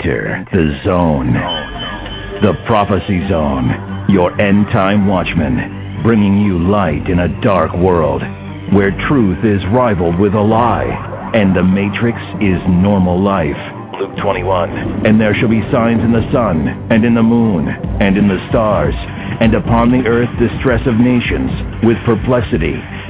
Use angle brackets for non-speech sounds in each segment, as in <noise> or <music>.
Enter the zone. The prophecy zone. Your end time watchman. Bringing you light in a dark world where truth is rivaled with a lie and the matrix is normal life. Luke 21. And there shall be signs in the sun, and in the moon, and in the stars, and upon the earth distress of nations, with perplexity,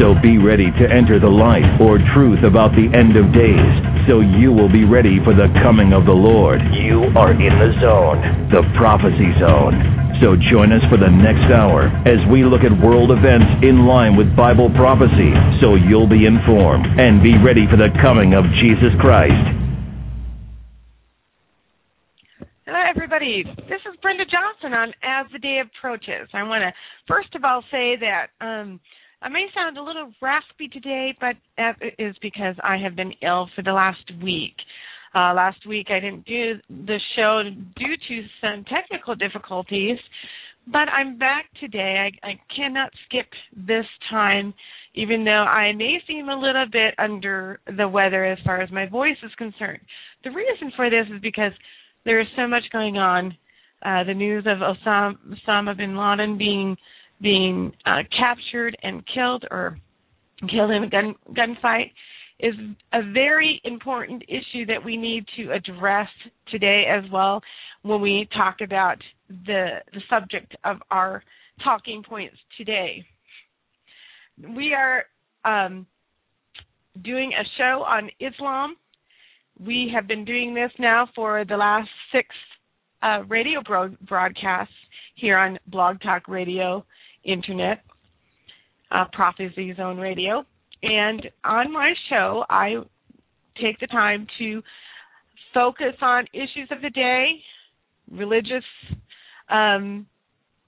So be ready to enter the light or truth about the end of days, so you will be ready for the coming of the Lord. You are in the zone, the prophecy zone. So join us for the next hour as we look at world events in line with Bible prophecy, so you'll be informed and be ready for the coming of Jesus Christ. Hello, everybody. This is Brenda Johnson on As the Day Approaches. I want to first of all say that um, I may sound a little raspy today, but that is because I have been ill for the last week. Uh, last week I didn't do the show due to some technical difficulties, but I'm back today. I, I cannot skip this time, even though I may seem a little bit under the weather as far as my voice is concerned. The reason for this is because there is so much going on. Uh, the news of Osama, Osama bin Laden being being uh, captured and killed or killed in a gun gunfight is a very important issue that we need to address today as well when we talk about the the subject of our talking points today. We are um, doing a show on Islam we have been doing this now for the last six uh, radio bro- broadcasts here on Blog Talk Radio, Internet, uh, Prophecy Zone Radio. And on my show, I take the time to focus on issues of the day, religious um,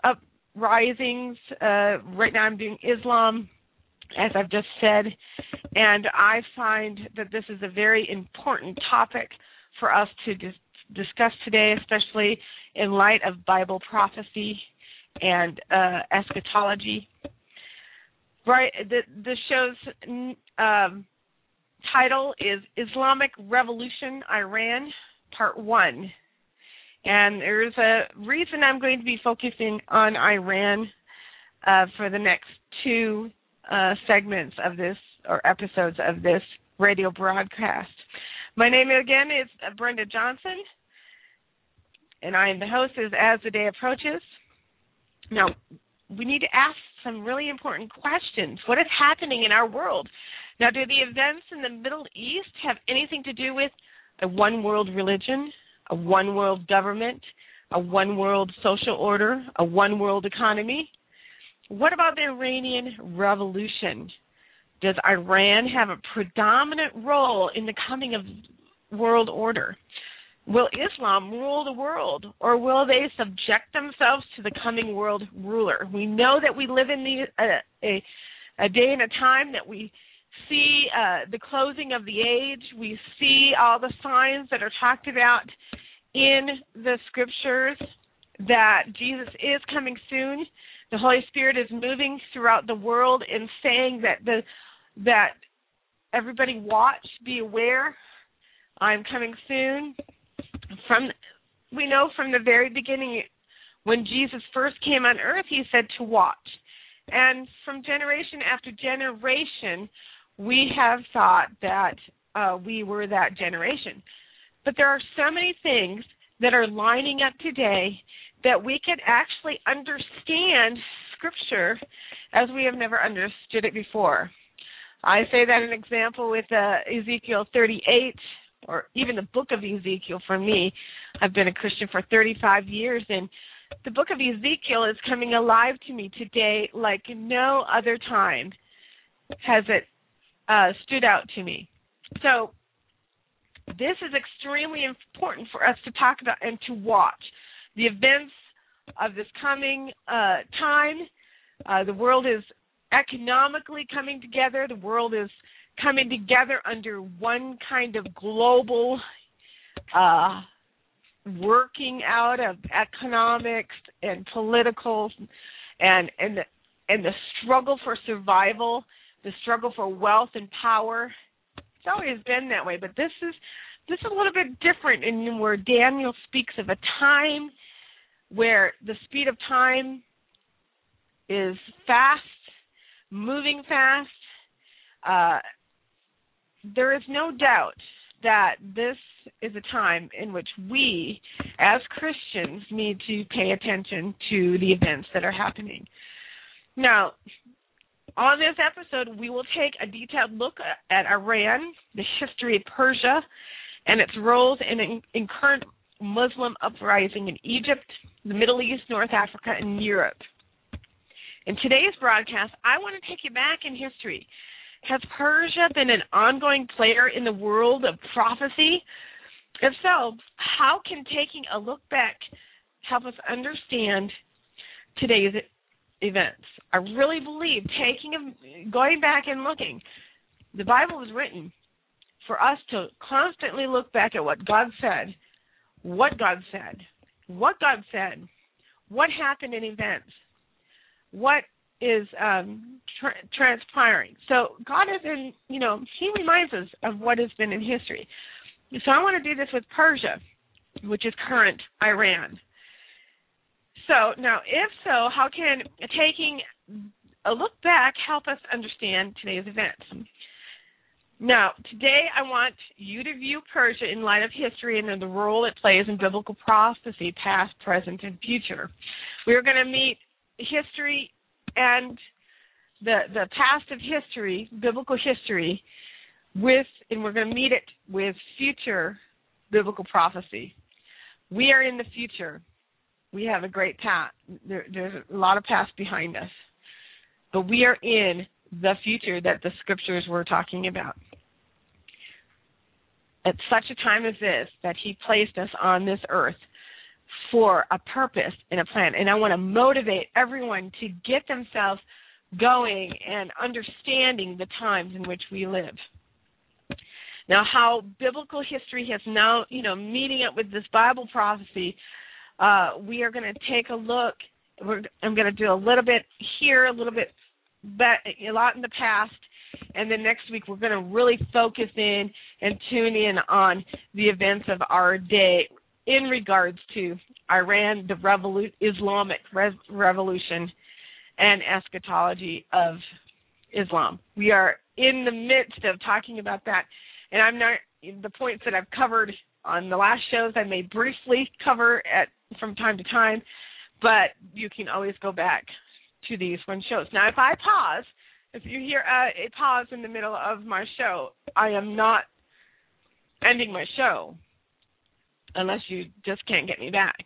uprisings. Uh, right now, I'm doing Islam as I've just said. And I find that this is a very important topic for us to dis- discuss today, especially in light of Bible prophecy and uh, eschatology. Right, the the show's um, title is Islamic Revolution Iran Part One, and there's a reason I'm going to be focusing on Iran uh, for the next two uh, segments of this or episodes of this radio broadcast. My name again is Brenda Johnson, and I am the host As the Day Approaches. Now, we need to ask some really important questions. What is happening in our world? Now, do the events in the Middle East have anything to do with a one world religion, a one world government, a one world social order, a one world economy? What about the Iranian Revolution? Does Iran have a predominant role in the coming of world order? Will Islam rule the world, or will they subject themselves to the coming world ruler? We know that we live in the, uh, a, a day and a time that we see uh, the closing of the age. We see all the signs that are talked about in the scriptures that Jesus is coming soon the Holy Spirit is moving throughout the world and saying that the that everybody watch, be aware. I'm coming soon. From we know from the very beginning when Jesus first came on earth, he said to watch. And from generation after generation, we have thought that uh, we were that generation. But there are so many things that are lining up today that we could actually understand scripture as we have never understood it before. I say that an example with uh, Ezekiel 38, or even the book of Ezekiel for me. I've been a Christian for 35 years, and the book of Ezekiel is coming alive to me today like no other time has it uh, stood out to me. So, this is extremely important for us to talk about and to watch the events of this coming uh, time Uh, the world is economically coming together. The world is coming together under one kind of global uh, working out of economics and political and and the, and the struggle for survival, the struggle for wealth and power. It's always been that way, but this is this is a little bit different in where Daniel speaks of a time where the speed of time is fast, moving fast. Uh, there is no doubt that this is a time in which we, as Christians, need to pay attention to the events that are happening. Now, on this episode, we will take a detailed look at Iran, the history of Persia, and its roles in, in current Muslim uprising in Egypt, the Middle East, North Africa, and Europe. In today's broadcast, I want to take you back in history. Has Persia been an ongoing player in the world of prophecy? If so, how can taking a look back help us understand today's events? I really believe taking a, going back and looking, the Bible was written for us to constantly look back at what God said, what God said, what God said, what happened in events, what is um, tra- transpiring. So God is in, you know, He reminds us of what has been in history. So I want to do this with Persia, which is current Iran. So now, if so, how can taking a look back help us understand today's events? Now, today I want you to view Persia in light of history and the role it plays in biblical prophecy, past, present, and future. We are going to meet history and the the past of history, biblical history, with and we're going to meet it with future biblical prophecy. We are in the future. We have a great past. There, there's a lot of past behind us, but we are in the future that the scriptures were talking about. At such a time as this, that He placed us on this earth for a purpose and a plan. And I want to motivate everyone to get themselves going and understanding the times in which we live. Now, how biblical history has now, you know, meeting up with this Bible prophecy, uh, we are going to take a look. We're, I'm going to do a little bit here, a little bit, but a lot in the past, and then next week we're going to really focus in and tune in on the events of our day in regards to Iran, the revolu- Islamic Re- revolution, and eschatology of Islam. We are in the midst of talking about that, and I'm not the points that I've covered on the last shows. I may briefly cover at from time to time, but you can always go back to these one shows. Now, if I pause, if you hear a, a pause in the middle of my show, I am not ending my show unless you just can't get me back.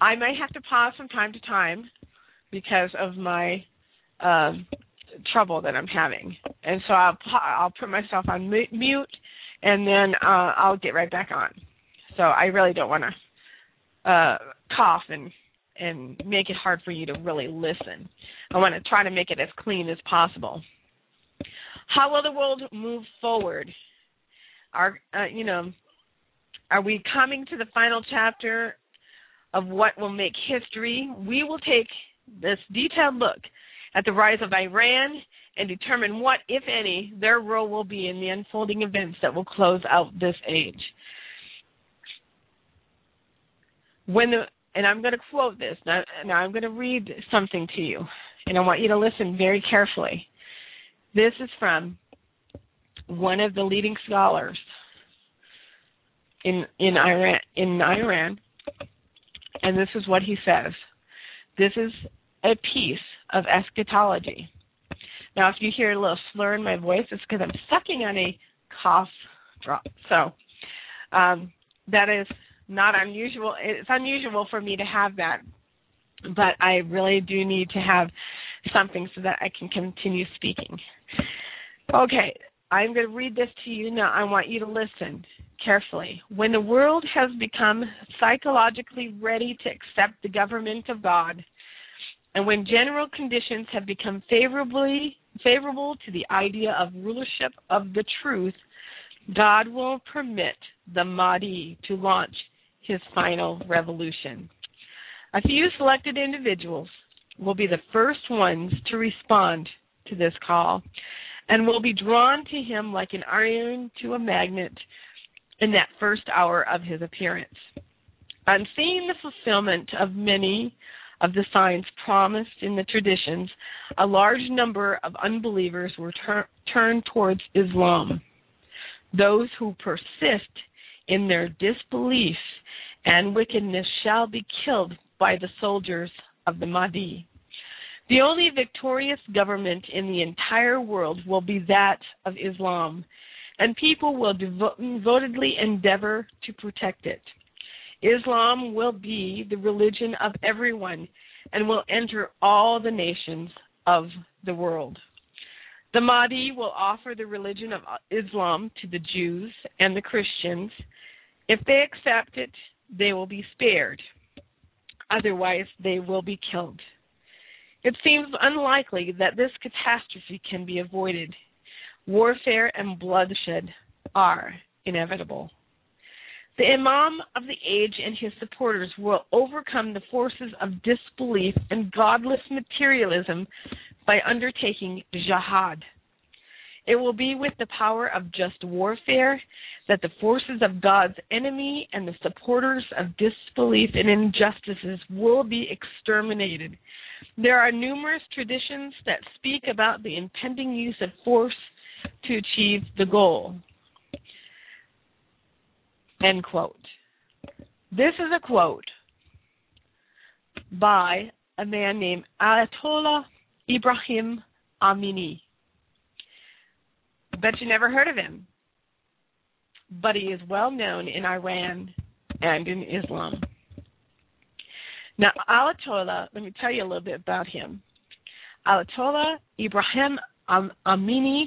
I may have to pause from time to time because of my um, trouble that I'm having, and so I'll I'll put myself on mute, and then uh, I'll get right back on. So I really don't want to uh, cough and and make it hard for you to really listen. I want to try to make it as clean as possible. How will the world move forward? Our, uh, you know, are we coming to the final chapter of what will make history? We will take this detailed look at the rise of Iran and determine what, if any, their role will be in the unfolding events that will close out this age. When the and I'm going to quote this now, now I'm going to read something to you, and I want you to listen very carefully. This is from one of the leading scholars in in Iran in Iran, and this is what he says. This is a piece of eschatology. Now, if you hear a little slur in my voice, it's because I'm sucking on a cough drop. So um, that is not unusual. It's unusual for me to have that, but I really do need to have something so that I can continue speaking. Okay, I'm going to read this to you now. I want you to listen carefully. When the world has become psychologically ready to accept the government of God, And when general conditions have become favorably favorable to the idea of rulership of the truth, God will permit the Mahdi to launch his final revolution. A few selected individuals will be the first ones to respond to this call and will be drawn to him like an iron to a magnet in that first hour of his appearance. On seeing the fulfillment of many of the signs promised in the traditions, a large number of unbelievers were tur- turned towards Islam. Those who persist in their disbelief and wickedness shall be killed by the soldiers of the Mahdi. The only victorious government in the entire world will be that of Islam, and people will devotedly endeavor to protect it. Islam will be the religion of everyone and will enter all the nations of the world. The Mahdi will offer the religion of Islam to the Jews and the Christians. If they accept it, they will be spared. Otherwise, they will be killed. It seems unlikely that this catastrophe can be avoided. Warfare and bloodshed are inevitable. The Imam of the age and his supporters will overcome the forces of disbelief and godless materialism by undertaking jihad. It will be with the power of just warfare that the forces of God's enemy and the supporters of disbelief and injustices will be exterminated. There are numerous traditions that speak about the impending use of force to achieve the goal. End quote. This is a quote by a man named Ayatollah Ibrahim Amini. Bet you never heard of him. But he is well known in Iran and in Islam. Now, Ayatollah, let me tell you a little bit about him. Ayatollah Ibrahim Amini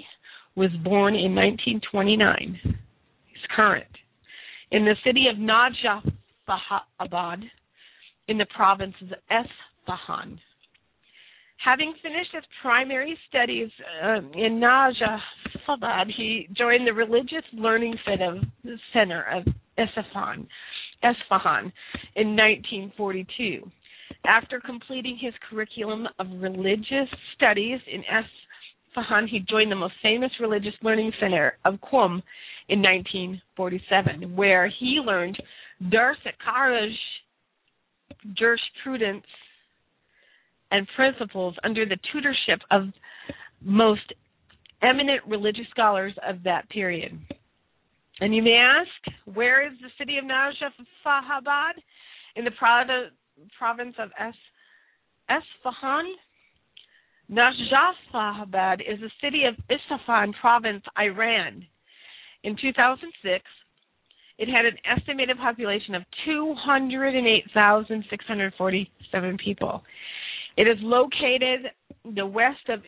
was born in 1929. He's current in the city of Najafabad in the province of Esfahan. Having finished his primary studies uh, in Najafabad, he joined the Religious Learning Center of Esfahan, Esfahan in 1942. After completing his curriculum of religious studies in He joined the most famous religious learning center of Qom in 1947, where he learned Dars Kharaj, jurisprudence, and principles under the tutorship of most eminent religious scholars of that period. And you may ask, where is the city of Najaf In the province of es- Esfahan? Najaf is a city of Isfahan province, Iran. In 2006, it had an estimated population of 208,647 people. It is located the west of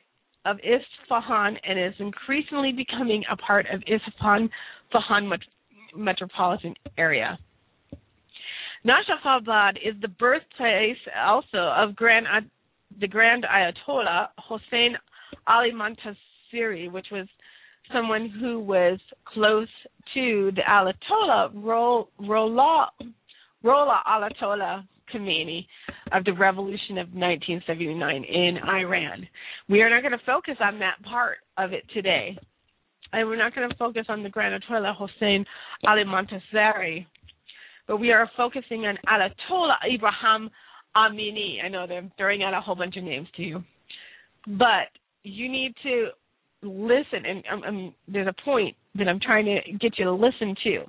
of Isfahan and is increasingly becoming a part of Isfahan Fahan met- metropolitan area. Najafabad is the birthplace also of Grand the Grand Ayatollah Hossein Ali Montazeri, which was someone who was close to the Ayatollah Ruhollah Ruhollah Ayatollah Khomeini of the revolution of 1979 in Iran. We are not going to focus on that part of it today. And we're not going to focus on the Grand Ayatollah Hossein Ali Montazeri, but we are focusing on Ayatollah Ibrahim Amini. I know they're throwing out a whole bunch of names to you, but you need to listen, and um, um, there's a point that I'm trying to get you to listen to.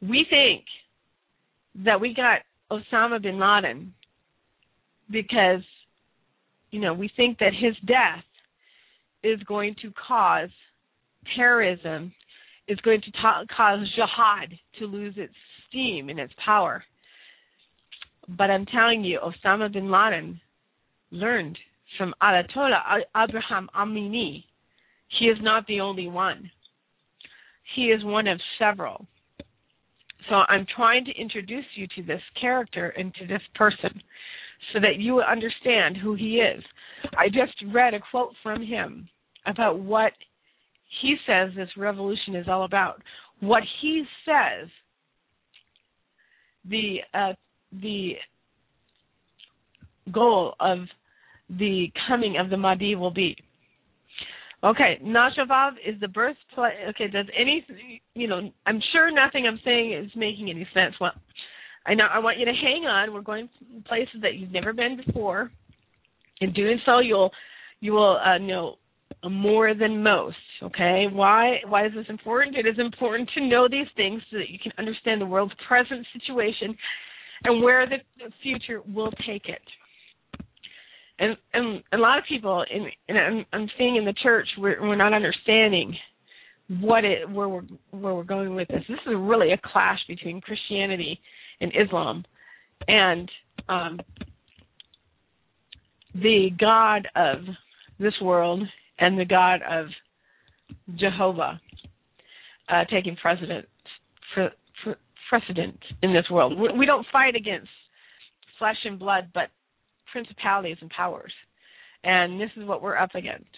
We think that we got Osama bin Laden because, you know, we think that his death is going to cause terrorism, is going to ta- cause jihad to lose its steam and its power. But I'm telling you, Osama bin Laden learned from Ayatollah Abraham Amini, he is not the only one. He is one of several. So I'm trying to introduce you to this character and to this person so that you understand who he is. I just read a quote from him about what he says this revolution is all about. What he says the uh, the goal of the coming of the Mahdi will be. Okay, Najafabad is the birthplace. Okay, does any, you know, I'm sure nothing I'm saying is making any sense. Well, I know I want you to hang on. We're going places that you've never been before. In doing so, you'll you will uh, know more than most. Okay, why why is this important? It is important to know these things so that you can understand the world's present situation and where the future will take it. And and a lot of people, in, and I'm, I'm seeing in the church, we're, we're not understanding what it where we're where we're going with this. This is really a clash between Christianity and Islam, and um, the God of this world and the God of Jehovah uh, taking precedent for, for precedent in this world. We, don't fight against flesh and blood, but principalities and powers, and this is what we're up against.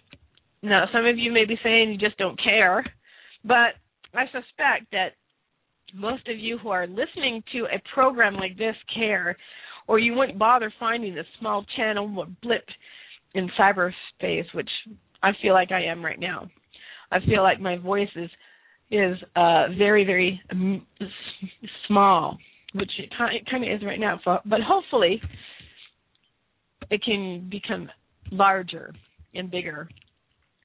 Now, some of you may be saying you just don't care, but I suspect that most of you who are listening to a program like this care, or you wouldn't bother finding a small channel or blip in cyberspace, which I feel like I am right now. I feel like my voice is is uh, very very um, small, which it kind of is right now. But hopefully, it can become larger and bigger.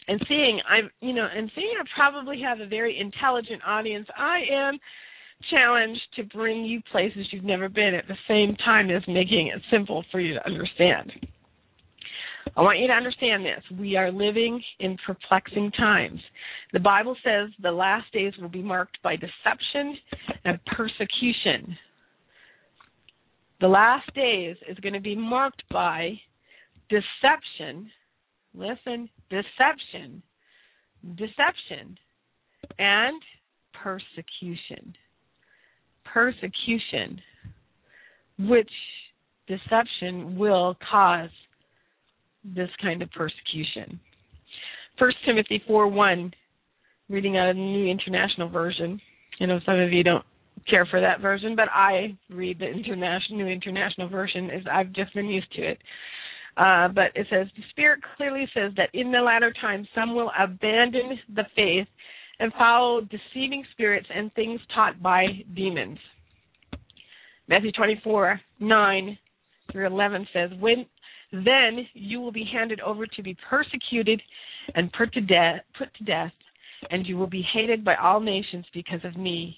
And seeing I'm you know and seeing I probably have a very intelligent audience. I am challenged to bring you places you've never been at the same time as making it simple for you to understand. I want you to understand this. We are living in perplexing times. The Bible says the last days will be marked by deception and persecution. The last days is going to be marked by deception. Listen, deception, deception, and persecution. Persecution, which deception will cause this kind of persecution. First Timothy four one, reading out of the New International Version. I know some of you don't care for that version, but I read the international New International Version as I've just been used to it. Uh, but it says the Spirit clearly says that in the latter times some will abandon the faith and follow deceiving spirits and things taught by demons. Matthew 24 9 through 11 says, When then you will be handed over to be persecuted and put to death, put to death, and you will be hated by all nations because of me.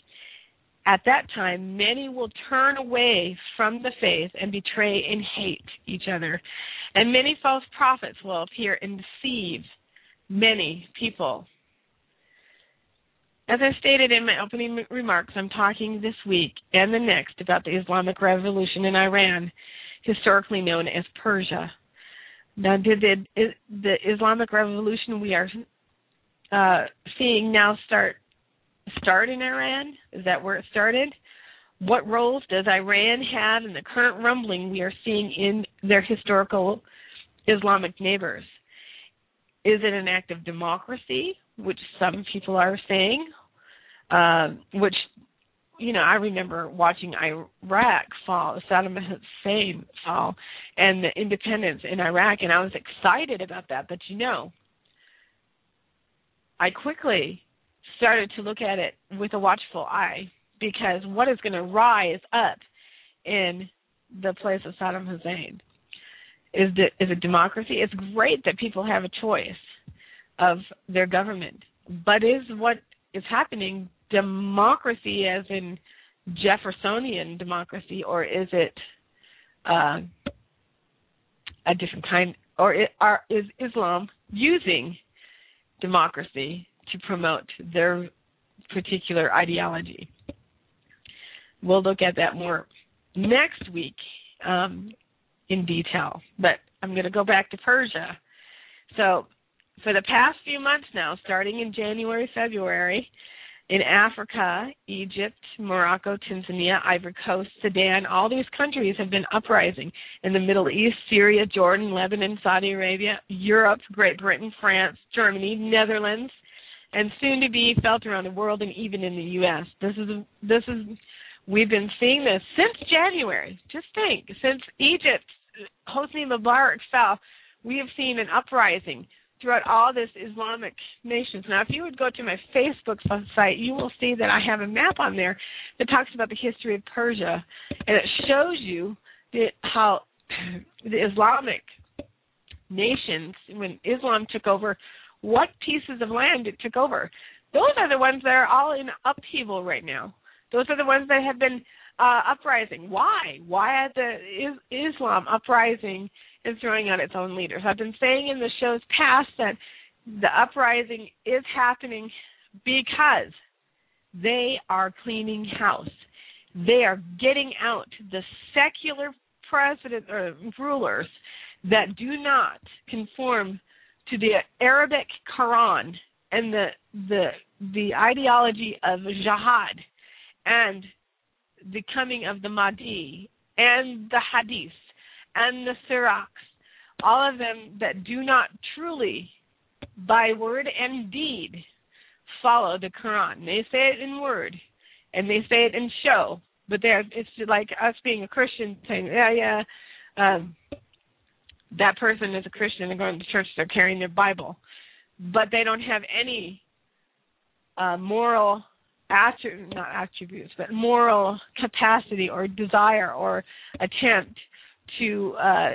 At that time, many will turn away from the faith and betray and hate each other. And many false prophets will appear and deceive many people. As I stated in my opening remarks, I'm talking this week and the next about the Islamic Revolution in Iran historically known as Persia. Now, did the, the Islamic Revolution we are uh, seeing now start start in Iran? Is that where it started? What roles does Iran have in the current rumbling we are seeing in their historical Islamic neighbors? Is it an act of democracy, which some people are saying, uh, which you know, I remember watching Iraq fall, Saddam Hussein fall, and the independence in Iraq, and I was excited about that. But you know, I quickly started to look at it with a watchful eye because what is going to rise up in the place of Saddam Hussein is the, is a democracy. It's great that people have a choice of their government, but is what is happening democracy as in Jeffersonian democracy, or is it uh, a different kind, or it, are, is Islam using democracy to promote their particular ideology? We'll look at that more next week um, in detail, but I'm going to go back to Persia. So, for the past few months now, starting in January, February, in Africa, Egypt, Morocco, Tanzania, Ivory Coast, Sudan, all these countries have been uprising. In the Middle East, Syria, Jordan, Lebanon, Saudi Arabia, Europe, Great Britain, France, Germany, Netherlands, and soon to be felt around the world and even in the US. This is this is we've been seeing this since January. Just think, since Egypt Hosni Mubarak fell, we have seen an uprising throughout all this Islamic nations. Now, if you would go to my Facebook site, you will see that I have a map on there that talks about the history of Persia, and it shows you the, how <clears throat> the Islamic nations, when Islam took over, what pieces of land it took over. Those are the ones that are all in upheaval right now. Those are the ones that have been uh, uprising. Why? Why are the is, Islam uprising and throwing out its own leaders? I've been saying in the shows past that the uprising is happening because they are cleaning house. They are getting out the secular president or rulers that do not conform to the Arabic Quran and the the the ideology of jihad and the coming of the Mahdi and the Hadith and the Siraks, all of them that do not truly, by word and deed, follow the Quran. They say it in word and they say it in show, but they're it's like us being a Christian saying, yeah, yeah, um, that person is a Christian. They're going to church. They're carrying their Bible, but they don't have any uh, moral attri- not attributes, but moral capacity or desire or attempt to uh,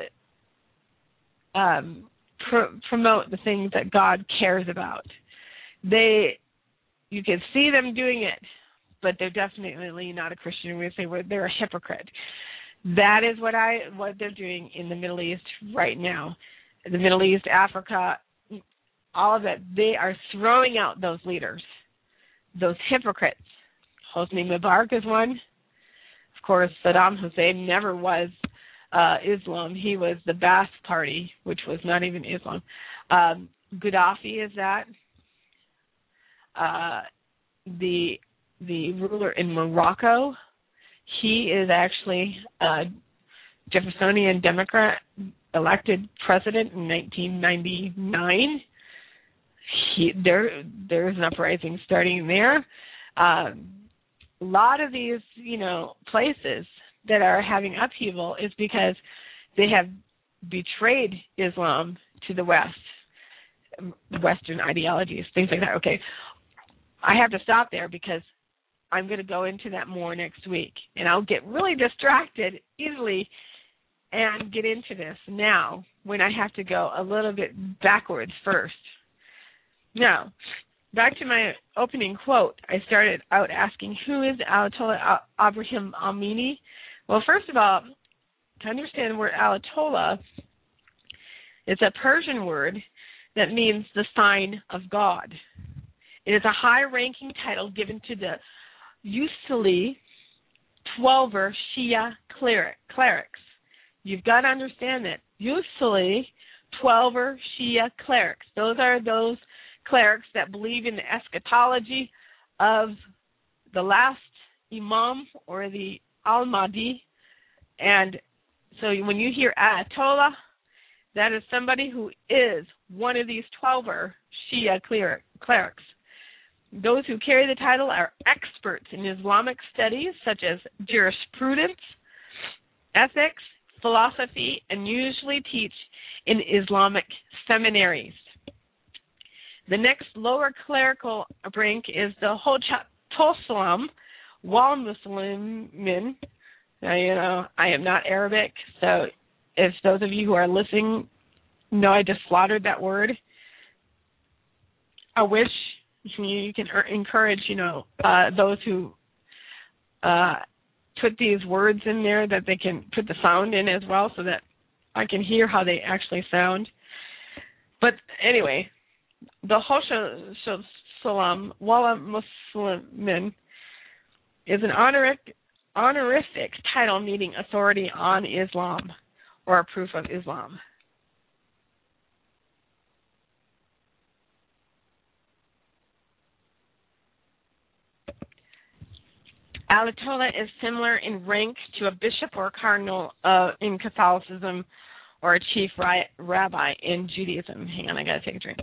um, pr- promote the things that God cares about. They, you can see them doing it, but they're definitely not a Christian. We say they're a hypocrite. That is what I what they're doing in the Middle East right now. The Middle East, Africa, all of it. They are throwing out those leaders those hypocrites. Hosni Mubarak is one. Of course, Saddam Hussein never was uh, Islam. He was the Ba'ath Party, which was not even Islam. Um, Gaddafi is that. Uh, the the ruler in Morocco, he is actually a Jeffersonian Democrat elected president in 1999 he, there there's an uprising starting there. Um, a lot of these, you know, places that are having upheaval is because they have betrayed Islam to the West, Western ideologies, things like that. Okay, I have to stop there because I'm going to go into that more next week, and I'll get really distracted easily and get into this now when I have to go a little bit backwards first. Now, back to my opening quote, I started out asking, who is Ayatollah Abraham Amini? Well, first of all, to understand the word Ayatollah, it's a Persian word that means the sign of God. It is a high ranking title given to the Usuli Twelver Shia clerics. You've got to understand that. Usuli Twelver Shia clerics. Those are those clerics that believe in the eschatology of the last Imam or the Al Mahdi. And so when you hear Ayatollah, that is somebody who is one of these 12 er Shia clerics. Those who carry the title are experts in Islamic studies such as jurisprudence, ethics, philosophy, and usually teach in Islamic seminaries. The next lower clerical rank is the Hojatoslam wal Muslimin. Now, you know, I am not Arabic, so if those of you who are listening know I just slaughtered that word, I wish you can encourage, you know, uh, those who uh, put these words in there that they can put the sound in as well so that I can hear how they actually sound. But anyway, the Hosha Salam Wala Muslimin is an honorific, honorific title meaning authority on Islam or a proof of Islam. Ayatollah is similar in rank to a bishop or cardinal uh, in Catholicism or a chief ri- rabbi in Judaism. Hang on, I gotta take a drink.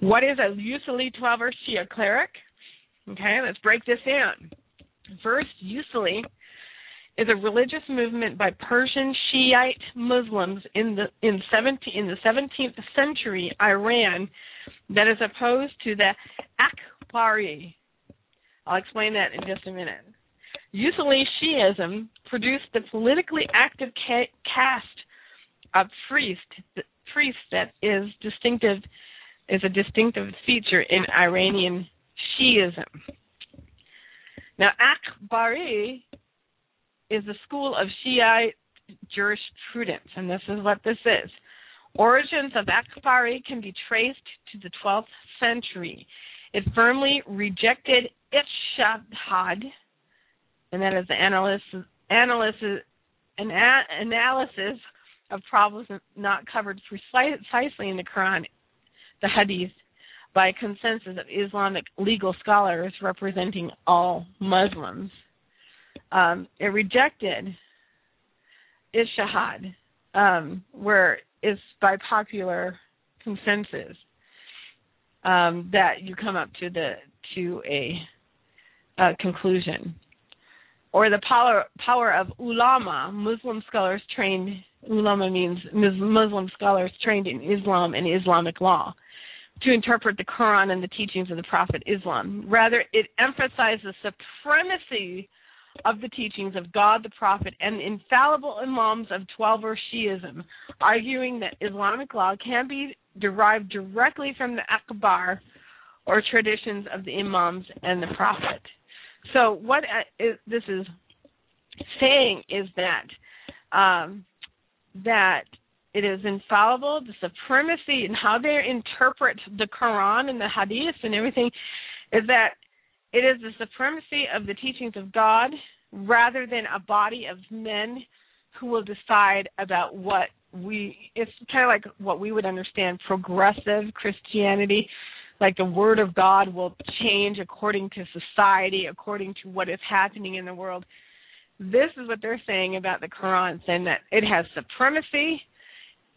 What is a Usuli Twelver Shia cleric? Okay, let's break this down. First, Usuli is a religious movement by Persian Shiite Muslims in the in 17 in the 17th century Iran that is opposed to the Akbari. I'll explain that in just a minute. Usuli Shiism produced the politically active ca- caste of priest priest that is distinctive is a distinctive feature in Iranian Shiism. Now Akbari is a school of Shiite jurisprudence, and this is what this is. Origins of Akbari can be traced to the 12th century. It firmly rejected Ijtihad, and that is the analysis, analysis, an a, analysis of problems not covered precisely in the Quran, the Hadith, by consensus of Islamic legal scholars representing all Muslims. Um, it rejected Ijtihad, um, where it's by popular consensus um, that you come up to the to a, a conclusion, or the power power of ulama, Muslim scholars trained. Ulama means Muslim scholars trained in Islam and Islamic law to interpret the Quran and the teachings of the Prophet Islam. Rather, it emphasizes the supremacy of the teachings of God, the Prophet, and the infallible Imams of Twelver Shiism, arguing that Islamic law can be derived directly from the Akbar or traditions of the Imams and the Prophet. So, what this is saying is that um, that it is infallible, the supremacy and how they interpret the Quran and the Hadith and everything is that it is the supremacy of the teachings of God rather than a body of men who will decide about what we it's kind of like what we would understand progressive Christianity like the word of God will change according to society, according to what is happening in the world. This is what they're saying about the Quran, saying that it has supremacy.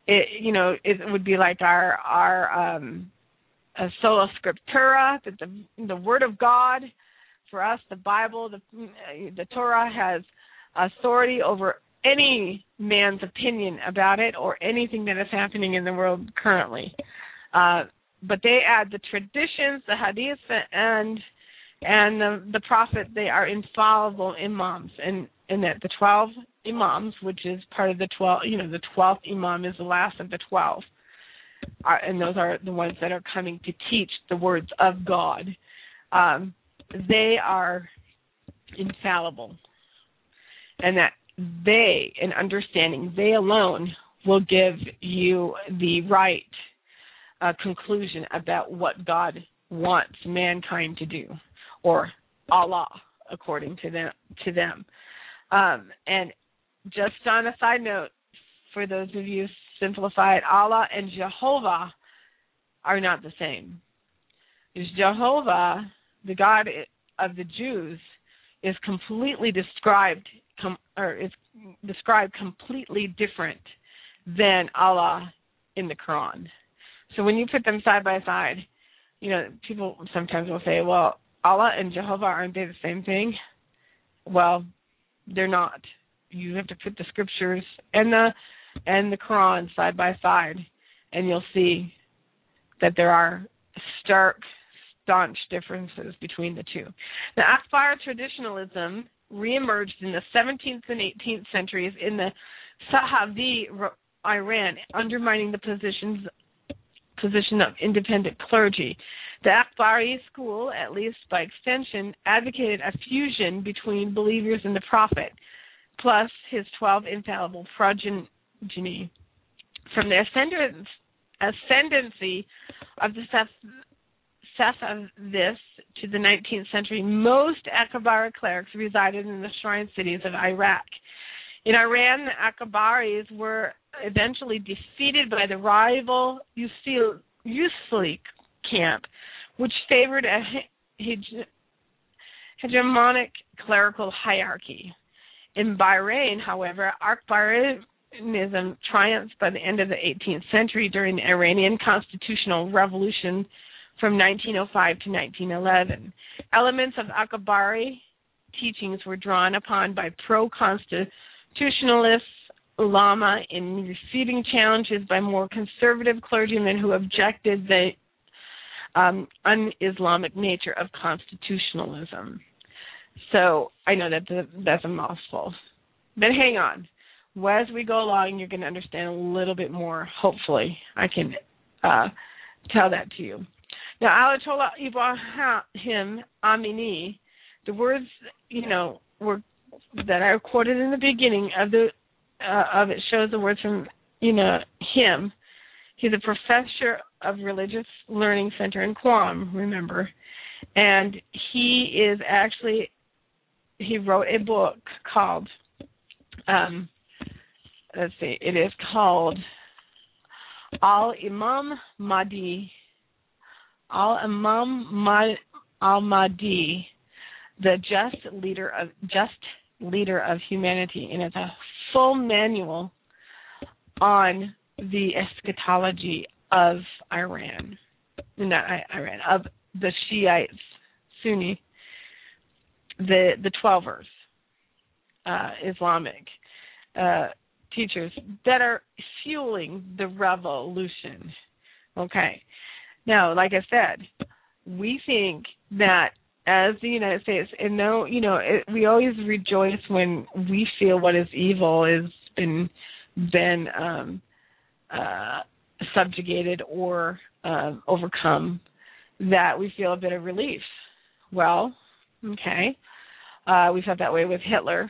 It you know, it would be like our our um a sola scriptura, that the the word of God for us, the Bible, the the Torah has authority over any man's opinion about it or anything that is happening in the world currently. Uh, but they add the traditions, the hadith, and and the, the prophet. They are infallible imams, and and that the twelve imams, which is part of the twelve, you know, the twelfth imam is the last of the twelve are, and those are the ones that are coming to teach the words of God. Um, they are infallible, and that they, in understanding, they alone will give you the right uh, conclusion about what God wants mankind to do, or Allah, according to them. To them, um, and just on a side note, for those of you simplified, Allah and Jehovah are not the same. Jehovah, the God of the Jews, is completely described com, or is described completely different than Allah in the Quran. So when you put them side by side, you know, people sometimes will say, "Well, Allah and Jehovah aren't they the same thing?" Well, they're not. You have to put the scriptures and the and the Quran side by side, and you'll see that there are stark, staunch differences between the two. The Akbar traditionalism reemerged in the 17th and 18th centuries in the Safavid Iran, undermining the positions position of independent clergy. The Akbari school, at least by extension, advocated a fusion between believers and the Prophet, plus his 12 infallible progeny from the ascendancy of the Seth of this to the 19th century, most Akbari clerics resided in the shrine cities of Iraq. In Iran, the Akbaris were eventually defeated by the rival Usuli camp, which favored a hegemonic clerical hierarchy. In Bahrain, however, Akbarianism triumphed by the end of the 18th century during the Iranian constitutional revolution from 1905 to 1911. Elements of Akbari teachings were drawn upon by pro constitutionalist ulama in receiving challenges by more conservative clergymen who objected the um, un-Islamic nature of constitutionalism. So I know that that's a mouthful, but hang on. Well, as we go along, you're going to understand a little bit more. Hopefully, I can uh, tell that to you. Now, Ayatollah Ibrahim Amini, the words you know were that I quoted in the beginning of the uh, of it shows the words from you know him. He's a professor of religious learning center in Qom, remember, and he is actually he wrote a book called um, let's see, it is called Al Imam Mahdi Al Imam Al Mahdi, the just leader of just leader of humanity, and it's a full manual on the eschatology of Iran, not Iran, of the Shiites, Sunni, the the Twelvers, uh, Islamic uh, teachers that are fueling the revolution. Okay, now, like I said, we think that as the United States, and no, you know, it, we always rejoice when we feel what is evil has been been um, uh, subjugated or uh, overcome. That we feel a bit of relief. Well, okay, uh, we felt that way with Hitler.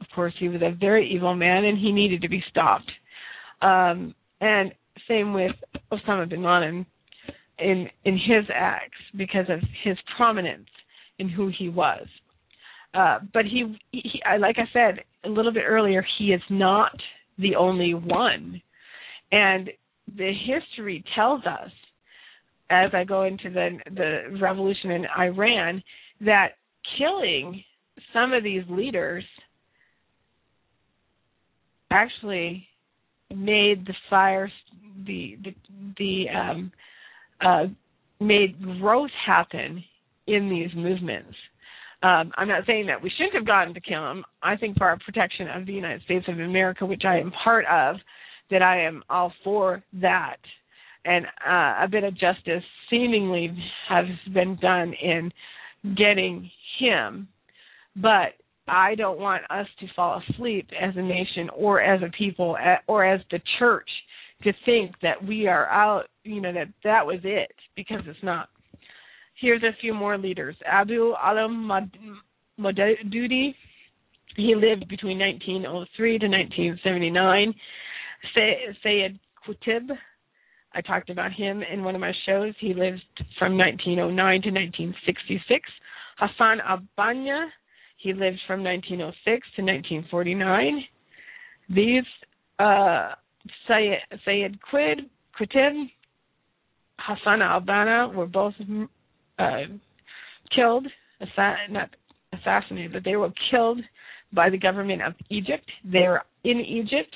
Of course, he was a very evil man, and he needed to be stopped. Um, and same with Osama bin Laden in in his acts because of his prominence in who he was. Uh, but he, he, like I said a little bit earlier, he is not the only one, and the history tells us, as I go into the the revolution in Iran, that killing some of these leaders actually made the fire the the the um uh made growth happen in these movements. Um, I'm not saying that we shouldn't have gotten to kill them. I think for our protection of the United States of America, which I am part of, that I am all for that. And uh, a bit of justice seemingly has been done in getting him, but I don't want us to fall asleep as a nation or as a people or as the church to think that we are out, you know, that that was it because it's not. Here's a few more leaders. Abu Alam Maududi, he lived between 1903 to 1979. Sayyid Qutb, I talked about him in one of my shows. He lived from 1909 to 1966. Hassan al-Banna, he lived from 1906 to 1949. These uh, Sayyid, Sayyid Quid, Qutb, Hassan al-Banna were both uh, killed, assa- not assassinated, but they were killed by the government of Egypt. They were in Egypt,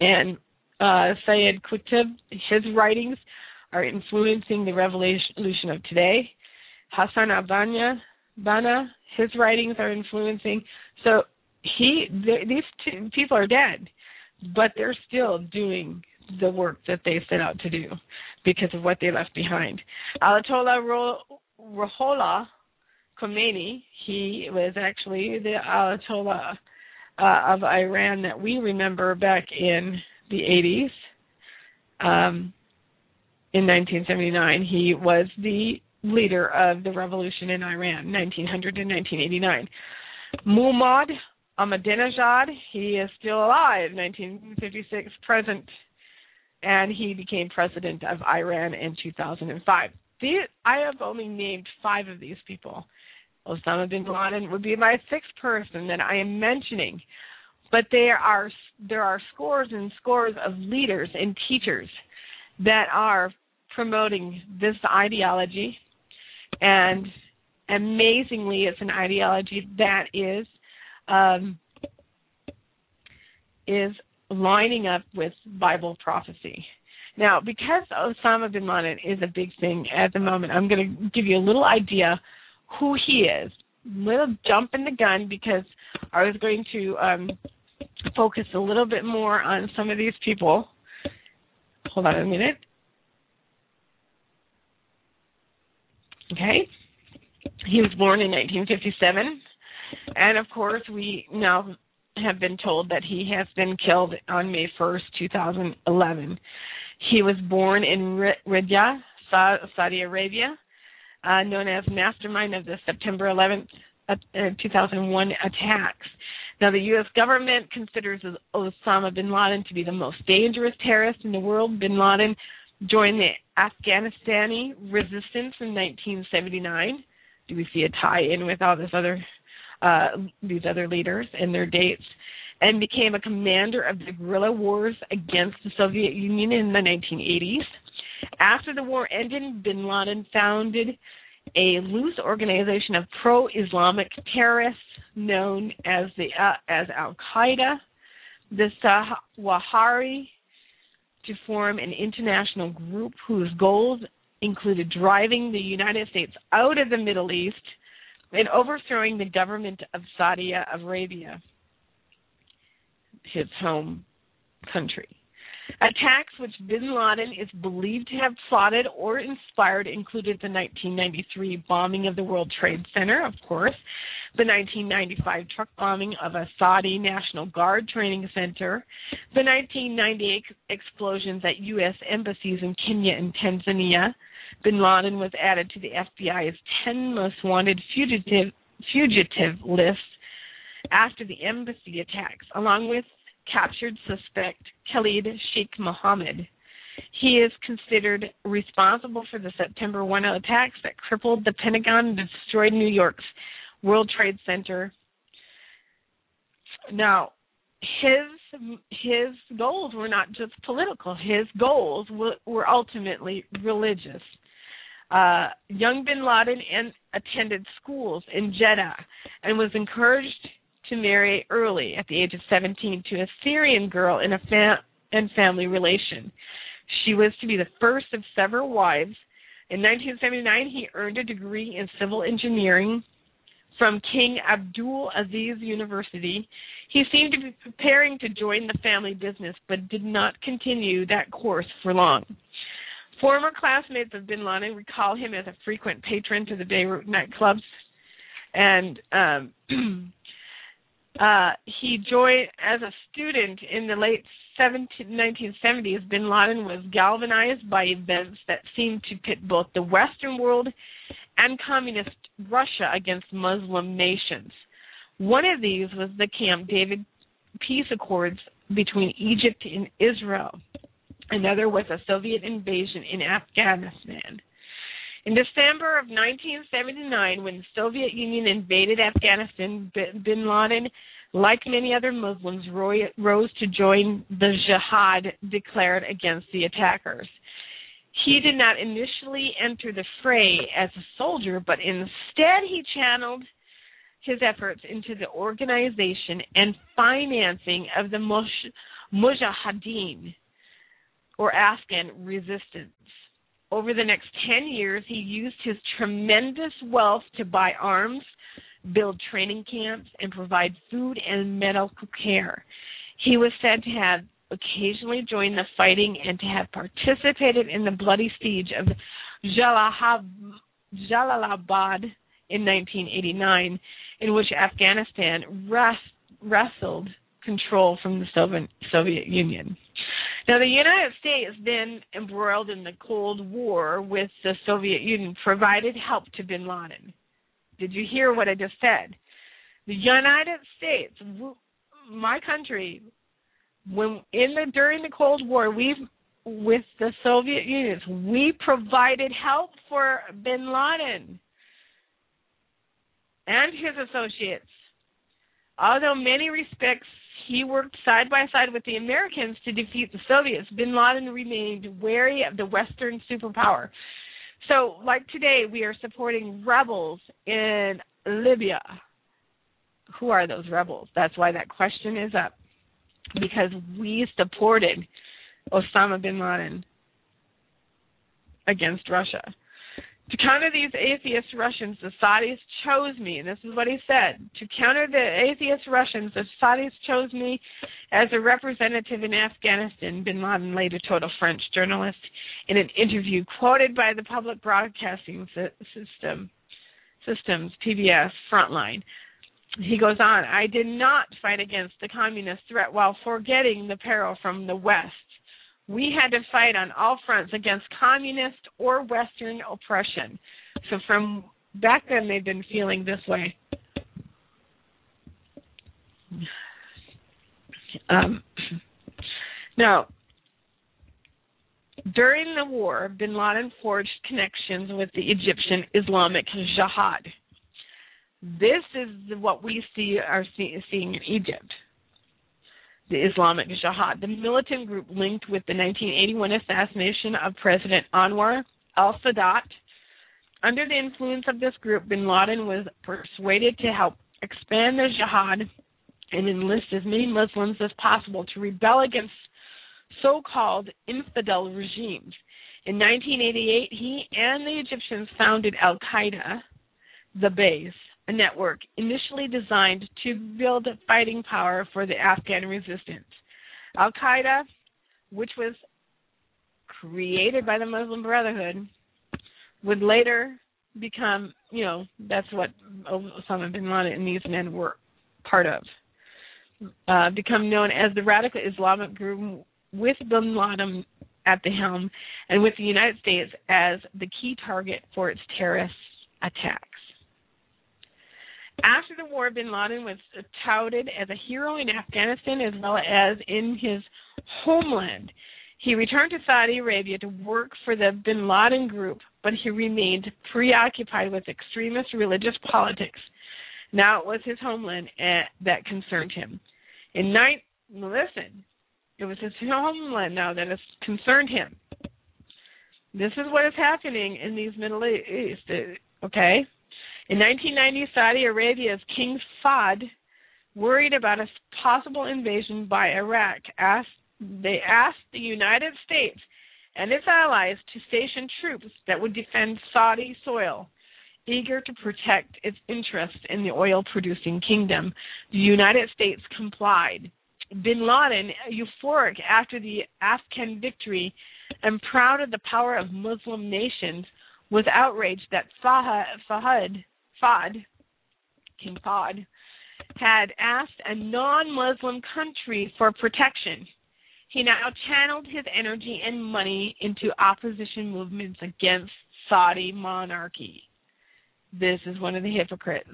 and uh, Sayyid Qutb, his writings are influencing the revolution of today. Hassan al-Banna, Banna, his writings are influencing. So he, these two people are dead, but they're still doing the work that they set out to do because of what they left behind. Ayatollah Ruhollah Khomeini, he was actually the Ayatollah uh, of Iran that we remember back in the 80s. Um, in 1979, he was the leader of the revolution in Iran, 1900 to 1989. Muhammad Ahmadinejad, he is still alive, 1956, present and he became president of Iran in 2005. I have only named five of these people. Osama bin Laden would be my sixth person that I am mentioning, but there are there are scores and scores of leaders and teachers that are promoting this ideology, and amazingly, it's an ideology that is um, is lining up with Bible prophecy. Now, because Osama bin Laden is a big thing at the moment, I'm going to give you a little idea who he is. Little jump in the gun because I was going to um, focus a little bit more on some of these people. Hold on a minute. Okay. He was born in 1957. And of course, we now have been told that he has been killed on May 1st, 2011. He was born in Riyadh, Saudi Arabia, uh, known as mastermind of the September 11th, uh, 2001 attacks. Now, the U.S. government considers Osama bin Laden to be the most dangerous terrorist in the world. Bin Laden joined the Afghanistani resistance in 1979. Do we see a tie-in with all this other uh, these other leaders and their dates? And became a commander of the guerrilla wars against the Soviet Union in the 1980s. After the war ended, bin Laden founded a loose organization of pro-Islamic terrorists known as the uh, as Al Qaeda, the Zawahiri to form an international group whose goals included driving the United States out of the Middle East and overthrowing the government of Saudi Arabia, his home country. Attacks which bin Laden is believed to have plotted or inspired included the 1993 bombing of the World Trade Center, of course, the 1995 truck bombing of a Saudi National Guard training center, the 1998 explosions at U.S. embassies in Kenya and Tanzania. Bin Laden was added to the FBI's 10 most wanted fugitive fugitive list after the embassy attacks, along with captured suspect Khalid Sheikh Mohammed. He is considered responsible for the September 1 attacks that crippled the Pentagon and destroyed New York's World Trade Center. Now, his his goals were not just political. His goals were, were ultimately religious. Uh, young bin Laden and attended schools in Jeddah and was encouraged to marry early at the age of 17 to a Syrian girl in a and family relation. She was to be the first of several wives. In 1979, he earned a degree in civil engineering from King Abdul Aziz University. He seemed to be preparing to join the family business, but did not continue that course for long. Former classmates of bin Laden recall him as a frequent patron to the Beirut nightclubs, and um, <clears throat> uh, he joined as a student in the late 17, 1970s. Bin Laden was galvanized by events that seemed to pit both the Western world and communist Russia against Muslim nations. One of these was the Camp David peace accords between Egypt and Israel. Another was a Soviet invasion in Afghanistan. In December of 1979, when the Soviet Union invaded Afghanistan, bin Laden, like many other Muslims, rose to join the jihad declared against the attackers. He did not initially enter the fray as a soldier, but instead he channeled his efforts into the organization and financing of the Mujahideen, or Afghan resistance. Over the next 10 years, he used his tremendous wealth to buy arms, build training camps, and provide food and medical care. He was said to have occasionally joined the fighting and to have participated in the bloody siege of Jalalabad in 1989, in which Afghanistan wrestled control from the Soviet Union. Now, the United States, then embroiled in the Cold War with the Soviet Union, provided help to bin Laden. Did you hear what I just said? The United States, my country, when in the during the Cold War, we with the Soviet Union, we provided help for Bin Laden and his associates. Although many respects he worked side by side with the Americans to defeat the Soviets, Bin Laden remained wary of the Western superpower. So, like today, we are supporting rebels in Libya. Who are those rebels? That's why that question is up. Because we supported Osama bin Laden against Russia. To counter these atheist Russians, the Saudis chose me, and this is what he said. To counter the atheist Russians, the Saudis chose me as a representative in Afghanistan, bin Laden later told a French journalist in an interview quoted by the public broadcasting system systems, PBS, Frontline. He goes on, I did not fight against the communist threat while forgetting the peril from the West we had to fight on all fronts against communist or Western oppression. So from back then, they've been feeling this way. Um, now, during the war, bin Laden forged connections with the Egyptian Islamic Jihad. This is what we see are see, seeing in Egypt the Islamic Jihad, the militant group linked with the 1981 assassination of President Anwar al Sadat. Under the influence of this group, bin Laden was persuaded to help expand the jihad and enlist as many Muslims as possible to rebel against so called infidel regimes. In 1988, he and the Egyptians founded Al Qaeda, the base, a network initially designed to build fighting power for the Afghan resistance. Al Qaeda, which was created by the Muslim Brotherhood, would later become, you know, that's what Osama bin Laden and these men were part of, uh, become known as the radical Islamic group with bin Laden at the helm and with the United States as the key target for its terrorist attacks. After the war, bin Laden was touted as a hero in Afghanistan as well as in his homeland. He returned to Saudi Arabia to work for the bin Laden group, but he remained preoccupied with extremist religious politics. Now it was his homeland eh, that concerned him. In night, listen, it was his homeland now that has concerned him. This is what is happening in these Middle East, eh, okay? In 1990, Saudi Arabia's King Fahd, worried about a possible invasion by Iraq, asked they asked the United States and its allies to station troops that would defend Saudi soil. Eager to protect its interests in the oil producing kingdom, the United States complied. Bin Laden, euphoric after the Afghan victory and proud of the power of Muslim nations, was outraged that Fahd Fahd, King Fahd, had asked a non Muslim country for protection. He now channeled his energy and money into opposition movements against Saudi monarchy. This is one of the hypocrites.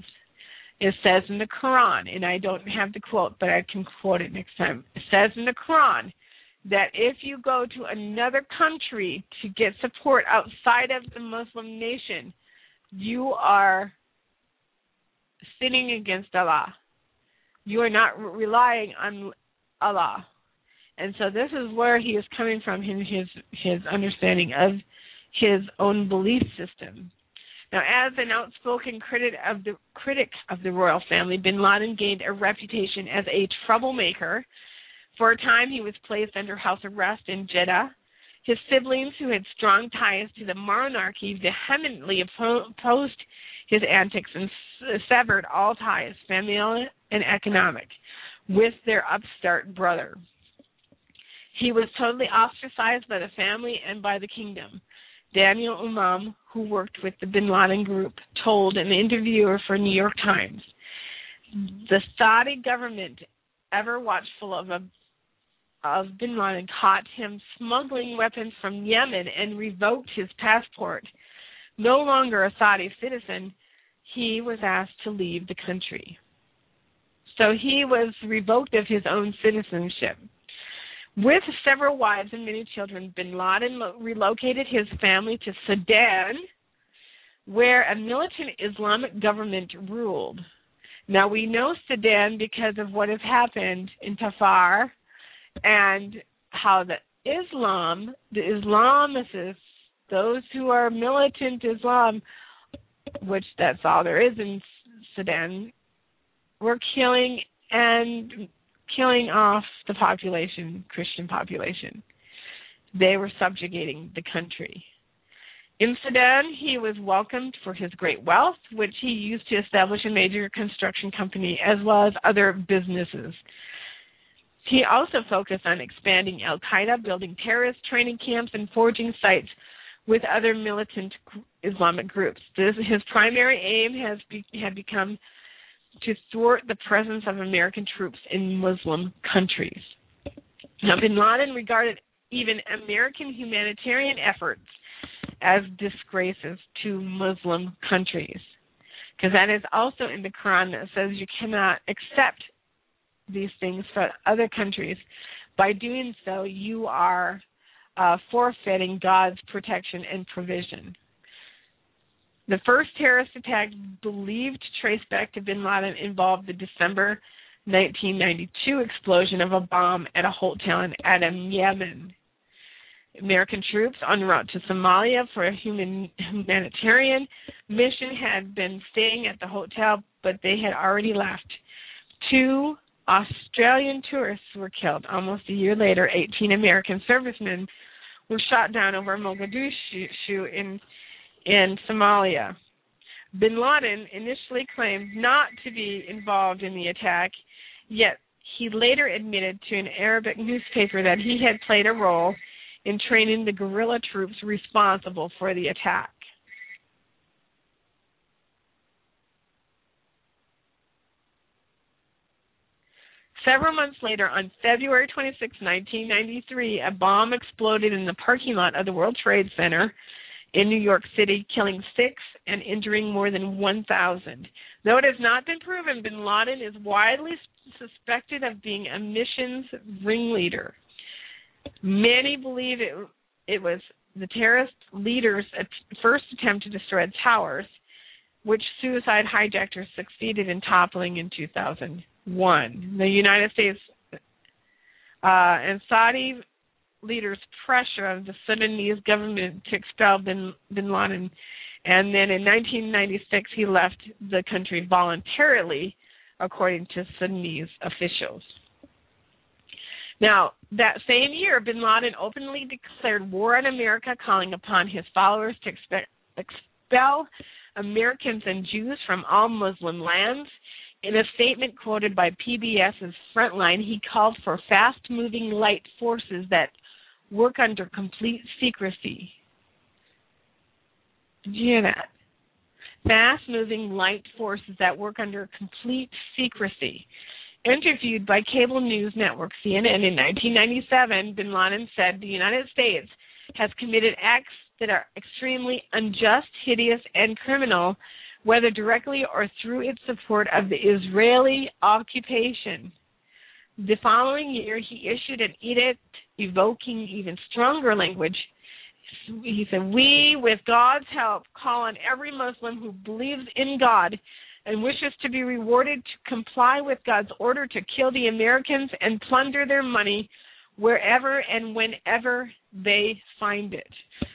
It says in the Quran, and I don't have the quote, but I can quote it next time. It says in the Quran that if you go to another country to get support outside of the Muslim nation, you are sinning against Allah. You are not relying on Allah. And so this is where he is coming from in his his understanding of his own belief system. Now, as an outspoken critic of the critic of the royal family, Bin Laden gained a reputation as a troublemaker. For a time, he was placed under house arrest in Jeddah. His siblings, who had strong ties to the monarchy, vehemently opposed his antics and severed all ties, familial and economic, with their upstart brother. He was totally ostracized by the family and by the kingdom. Daniel Imam, who worked with the bin Laden group, told an interviewer for New York Times, the Saudi government, ever watchful of a of bin Laden, caught him smuggling weapons from Yemen and revoked his passport. No longer a Saudi citizen, he was asked to leave the country. So he was revoked of his own citizenship. With several wives and many children, bin Laden relocated his family to Sudan, where a militant Islamic government ruled. Now we know Sudan because of what has happened in Darfur and how the Islam, the Islamists, those who are militant Islam, which that's all there is in Sudan, were killing and killing off the population, Christian population. They were subjugating the country. In Sudan, he was welcomed for his great wealth, which he used to establish a major construction company as well as other businesses. He also focused on expanding Al Qaeda, building terrorist training camps, and forging sites with other militant Islamic groups. This, his primary aim has be, had become to thwart the presence of American troops in Muslim countries. Now, bin Laden regarded even American humanitarian efforts as disgraces to Muslim countries. Because that is also in the Quran that says you cannot accept these things for other countries. By doing so, you are uh, forfeiting God's protection and provision. The first terrorist attack believed to trace back to bin Laden involved the December 1992 explosion of a bomb at a hotel in Aden, Yemen. American troops en route to Somalia for a human, humanitarian mission had been staying at the hotel, but they had already left. Two Australian tourists were killed. Almost a year later, 18 American servicemen were shot down over Mogadishu in in Somalia. Bin Laden initially claimed not to be involved in the attack, yet he later admitted to an Arabic newspaper that he had played a role in training the guerrilla troops responsible for the attack. Several months later, on February 26, 1993, a bomb exploded in the parking lot of the World Trade Center in New York City, killing six and injuring more than 1,000. Though it has not been proven, bin Laden is widely suspected of being a missions ringleader. Many believe it it was the terrorist leaders' first attempt to destroy towers, which suicide hijackers succeeded in toppling in 2001. The United States uh, and Saudi leaders' pressure of the Sudanese government to expel bin, bin Laden, and then in 1996 he left the country voluntarily, according to Sudanese officials. Now, that same year, bin Laden openly declared war on America, calling upon his followers to expel Americans and Jews from all Muslim lands. In a statement quoted by PBS's Frontline, he called for fast moving light forces that work under complete secrecy. Did you hear that? Fast moving light forces that work under complete secrecy. Interviewed by cable news network CNN in 1997, bin Laden said the United States has committed acts that are extremely unjust, hideous, and criminal, whether directly or through its support of the Israeli occupation. The following year, he issued an edict evoking even stronger language. He said, We, with God's help, call on every Muslim who believes in God and wishes to be rewarded to comply with God's order to kill the Americans and plunder their money wherever and whenever they find it.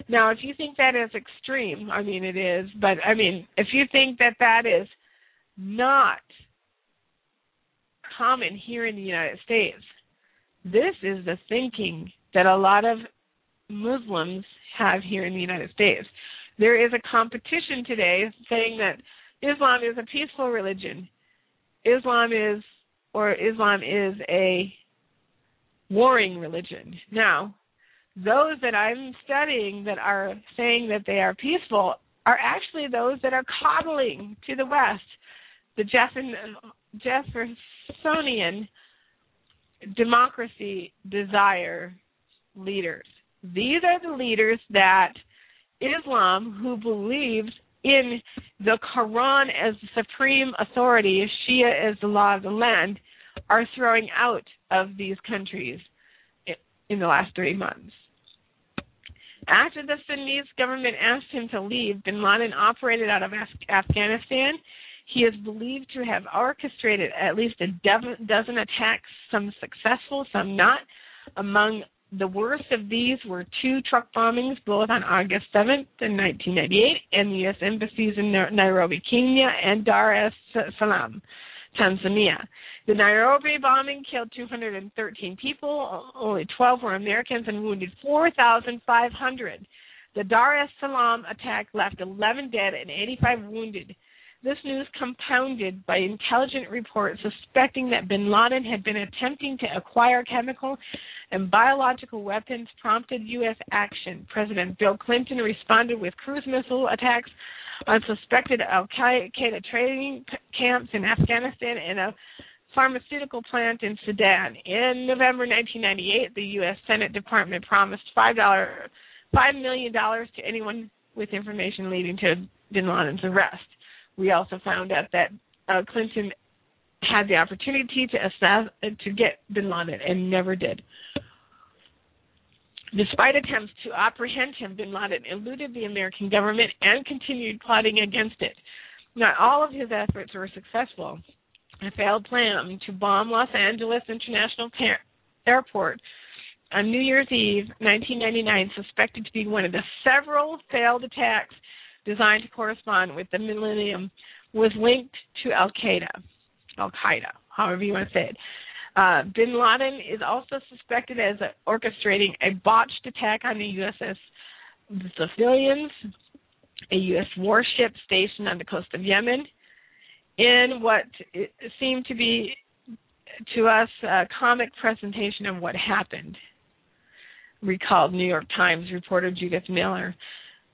Now, if you think that is extreme, I mean it is, but I mean, if you think that that is not common here in the United States, this is the thinking that a lot of Muslims have here in the United States. There is a competition today saying that Islam is a peaceful religion. Islam is, or Islam is a warring religion. Now, those that I'm studying that are saying that they are peaceful are actually those that are coddling to the West, the Jeffersonian democracy desire leaders. These are the leaders that Islam, who believes in the Quran as the supreme authority, Sharia as the law of the land, are throwing out of these countries in the last three months. After the Sudanese government asked him to leave, bin Laden operated out of Afghanistan. He is believed to have orchestrated at least a dozen attacks, some successful, some not, among The worst of these were two truck bombings, both on August 7th in 1998, in the U.S. embassies in Nairobi, Kenya, and Dar es Salaam, Tanzania. The Nairobi bombing killed 213 people, only 12 were Americans, and wounded 4,500. The Dar es Salaam attack left 11 dead and 85 wounded. This news compounded by intelligent reports suspecting that bin Laden had been attempting to acquire chemical and biological weapons prompted U.S. action. President Bill Clinton responded with cruise missile attacks on suspected Al Qaeda training camps in Afghanistan and a pharmaceutical plant in Sudan. In November 1998, the U.S. Senate Department promised $5, $5 million to anyone with information leading to bin Laden's arrest. We also found out that uh, Clinton had the opportunity to assess to get bin Laden and never did. Despite attempts to apprehend him, bin Laden eluded the American government and continued plotting against it. Not all of his efforts were successful. A failed plan to bomb Los Angeles International Airport on New Year's Eve, 1999, suspected to be one of the several failed attacks designed to correspond with the millennium, was linked to Al Qaeda. Al Qaeda, however you want to say it. Uh, bin Laden is also suspected as orchestrating a botched attack on the USS The Sullivans, a U.S. warship stationed on the coast of Yemen, in what seemed to be to us a comic presentation of what happened, recalled New York Times reporter Judith Miller.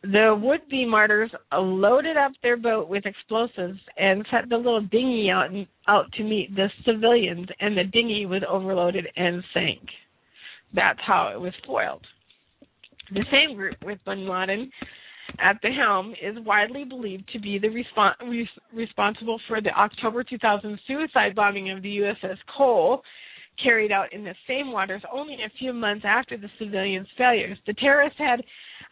The would be martyrs loaded up their boat with explosives and set the little dinghy out, out to meet The Sullivans, and the dinghy was overloaded and sank. That's how it was foiled. The same group with bin Laden at the helm is widely believed to be the respons- res- responsible for the October 2000 suicide bombing of the USS Cole, carried out in the same waters only a few months after The Sullivans' failures. The terrorists had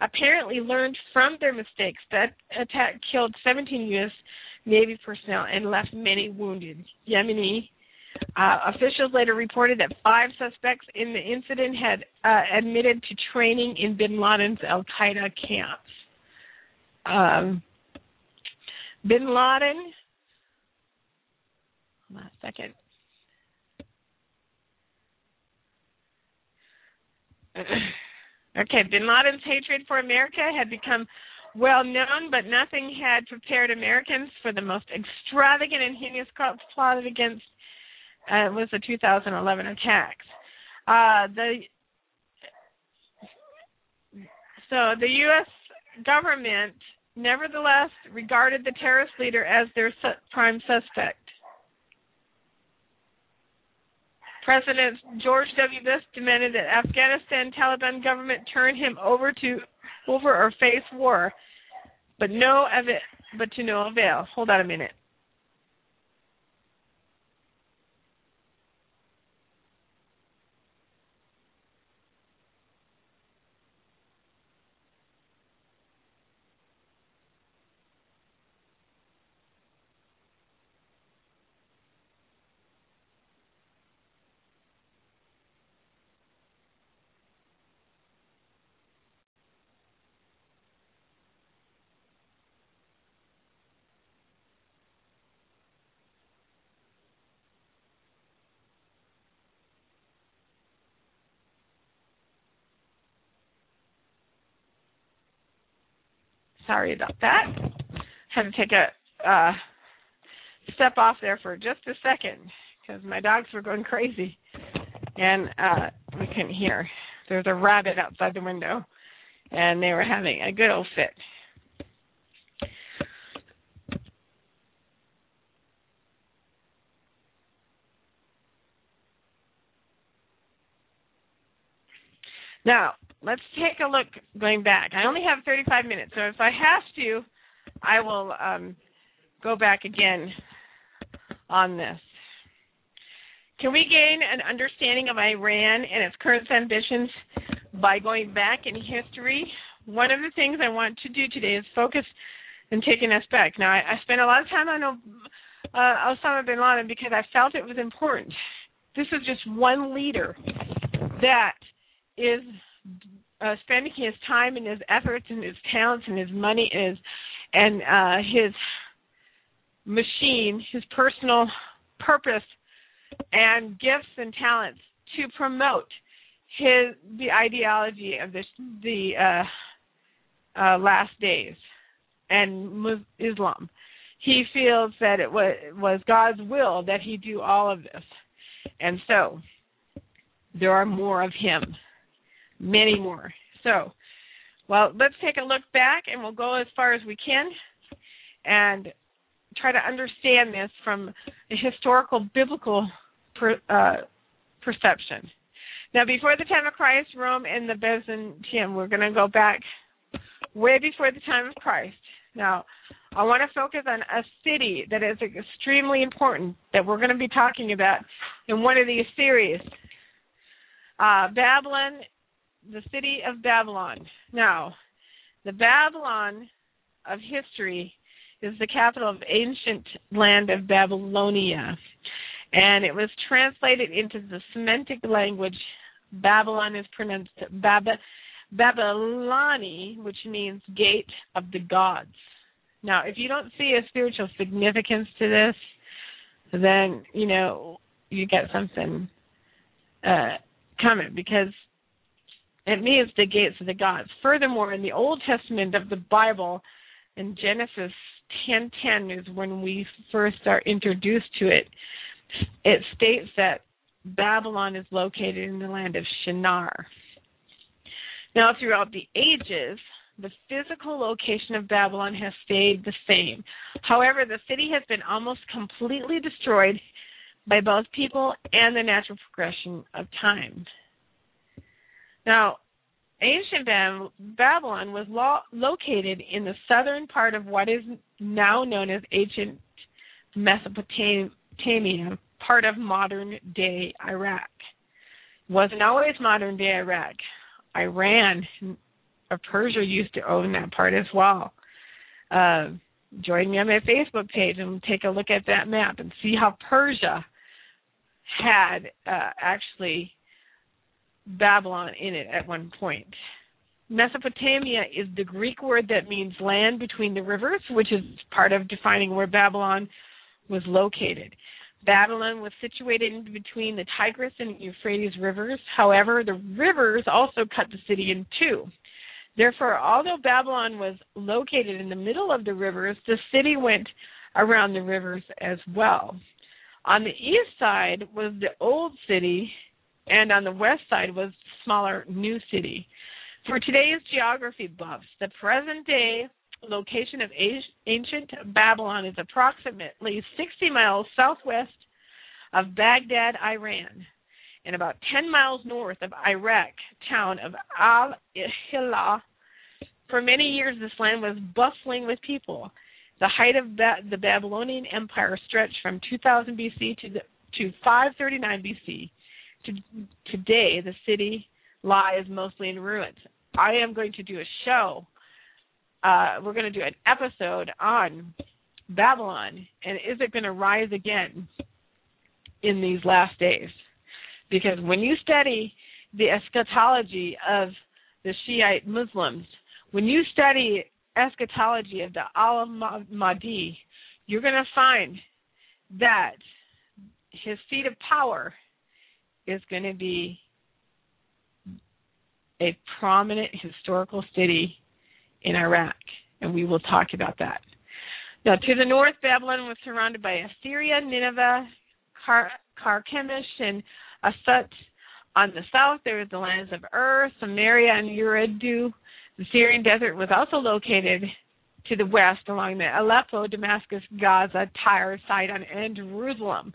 apparently learned from their mistakes. That attack killed 17 U.S. Navy personnel and left many wounded. Yemeni uh, officials later reported that five suspects in the incident had uh, admitted to training in bin Laden's Al Qaeda camps. Um, bin Laden, last second. <clears throat> okay, bin Laden's hatred for America had become well known, but nothing had prepared Americans for the most extravagant and heinous plot plotted against uh, was the 2011 attacks. Uh, the so the U.S government nevertheless regarded the terrorist leader as their prime suspect. President George W. Bush demanded that Afghanistan Taliban government turn him over to over or face war, but no but to no avail. Hold on a minute. Sorry about that. Had to take a uh, step off there for just a second because my dogs were going crazy, and uh, we couldn't hear. There's a rabbit outside the window, and they were having a good old fit. Now, let's take a look going back. I only have 35 minutes, so if I have to, I will um, go back again on this. Can we gain an understanding of Iran and its current ambitions by going back in history? One of the things I want to do today is focus and taking us back. Now, I, I spent a lot of time on uh, Osama bin Laden because I felt it was important. This is just one leader that is uh, spending his time and his efforts and his talents and his money and his and uh, his machine, his personal purpose and gifts and talents to promote his the ideology of this, the uh, uh, last days and Islam. He feels that it was was God's will that he do all of this, and so there are more of him, many more. So, well, let's take a look back, and we'll go as far as we can, and try to understand this from a historical biblical per, uh, perception. Now, before the time of Christ, Rome and the Byzantium, we're going to go back way before the time of Christ. Now, I want to focus on a city that is extremely important that we're going to be talking about in one of these series. Uh, Babylon, the city of Babylon. Now, the Babylon of history is the capital of ancient land of Babylonia. And it was translated into the Semitic language. Babylon is pronounced Bab- Babyloni, which means gate of the gods. Now, if you don't see a spiritual significance to this, then, you know, you get something uh, coming because it means the gates of the gods. Furthermore, in the Old Testament of the Bible, in Genesis 10:10 is when we first are introduced to it. It states that Babylon is located in the land of Shinar. Now, throughout the ages, the physical location of Babylon has stayed the same. However, the city has been almost completely destroyed by both people and the natural progression of time. Now, ancient Babylon was lo- located in the southern part of what is now known as ancient Mesopotamia, part of modern day Iraq. Wasn't always modern day Iraq. Iran or Persia used to own that part as well. Uh, join me on my Facebook page and take a look at that map and see how Persia had uh, actually Babylon in it at one point. Mesopotamia is the Greek word that means land between the rivers, which is part of defining where Babylon was located. Babylon was situated in between the Tigris and Euphrates rivers. However, the rivers also cut the city in two. Therefore, although Babylon was located in the middle of the rivers, the city went around the rivers as well. On the east side was the old city, and on the west side was smaller new city. For today's geography buffs, the present day location of ancient Babylon is approximately 60 miles southwest of Baghdad, Iran, and about 10 miles north of Iraq town of Al Hillah. For many years, this land was bustling with people. The height of ba- the Babylonian Empire stretched from 2000 BC to, the, to 539 BC. To, today, the city lies mostly in ruins. I am going to do a show. Uh, we're going to do an episode on Babylon and is it going to rise again in these last days? Because when you study the eschatology of the Shiite Muslims, when you study eschatology of the Al Mahdi, you're going to find that his seat of power is going to be a prominent historical city in Iraq, and we will talk about that. Now, to the north, Babylon was surrounded by Assyria, Nineveh, Car- Carchemish, and Asut. On the south, there was the lands of Ur, Samaria, and Eridu. The Syrian desert was also located to the west along the Aleppo, Damascus, Gaza, Tyre, Sidon, and Jerusalem.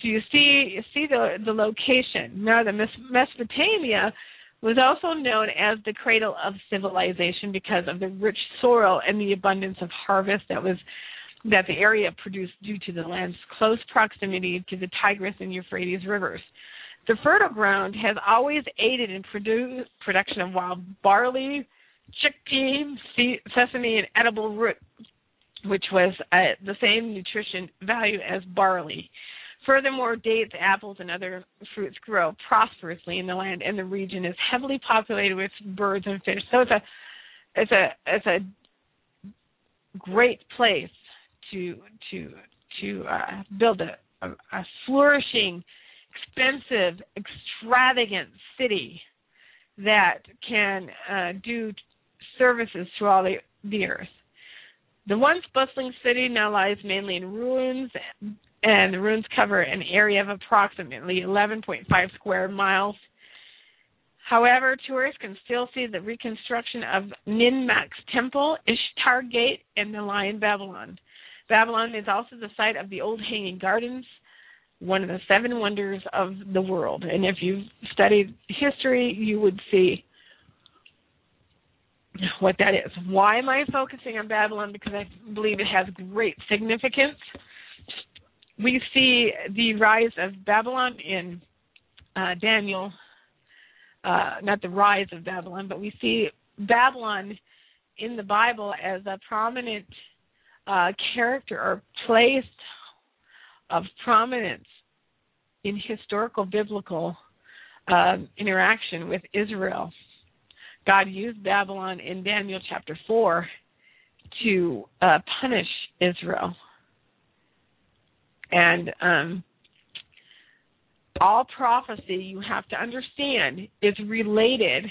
So you see, see the the location. Now, the Mesopotamia was also known as the cradle of civilization because of the rich soil and the abundance of harvest that was that the area produced due to the land's close proximity to the Tigris and Euphrates rivers. The fertile ground has always aided in produ- production of wild barley, chickpea, sesame, and edible root, which was uh, the same nutrition value as barley. Furthermore, dates, apples, and other fruits grow prosperously in the land, and the region is heavily populated with birds and fish. So it's a it's a it's a great place to to to uh, build a, a, a flourishing, expensive, extravagant city that can uh, do services to all the, the earth. The once bustling city now lies mainly in ruins, and the ruins cover an area of approximately 11.5 square miles. However, tourists can still see the reconstruction of Ninmah's temple, Ishtar Gate, and the Lion Babylon. Babylon is also the site of the old Hanging Gardens, one of the seven wonders of the world. And if you've studied history, you would see what that is. Why am I focusing on Babylon? Because I believe it has great significance. We see the rise of Babylon in uh, Daniel, uh, not the rise of Babylon, but we see Babylon in the Bible as a prominent uh, character or place of prominence in historical biblical uh, interaction with Israel. God used Babylon in Daniel chapter 4 to uh, punish Israel. And um, all prophecy, you have to understand, is related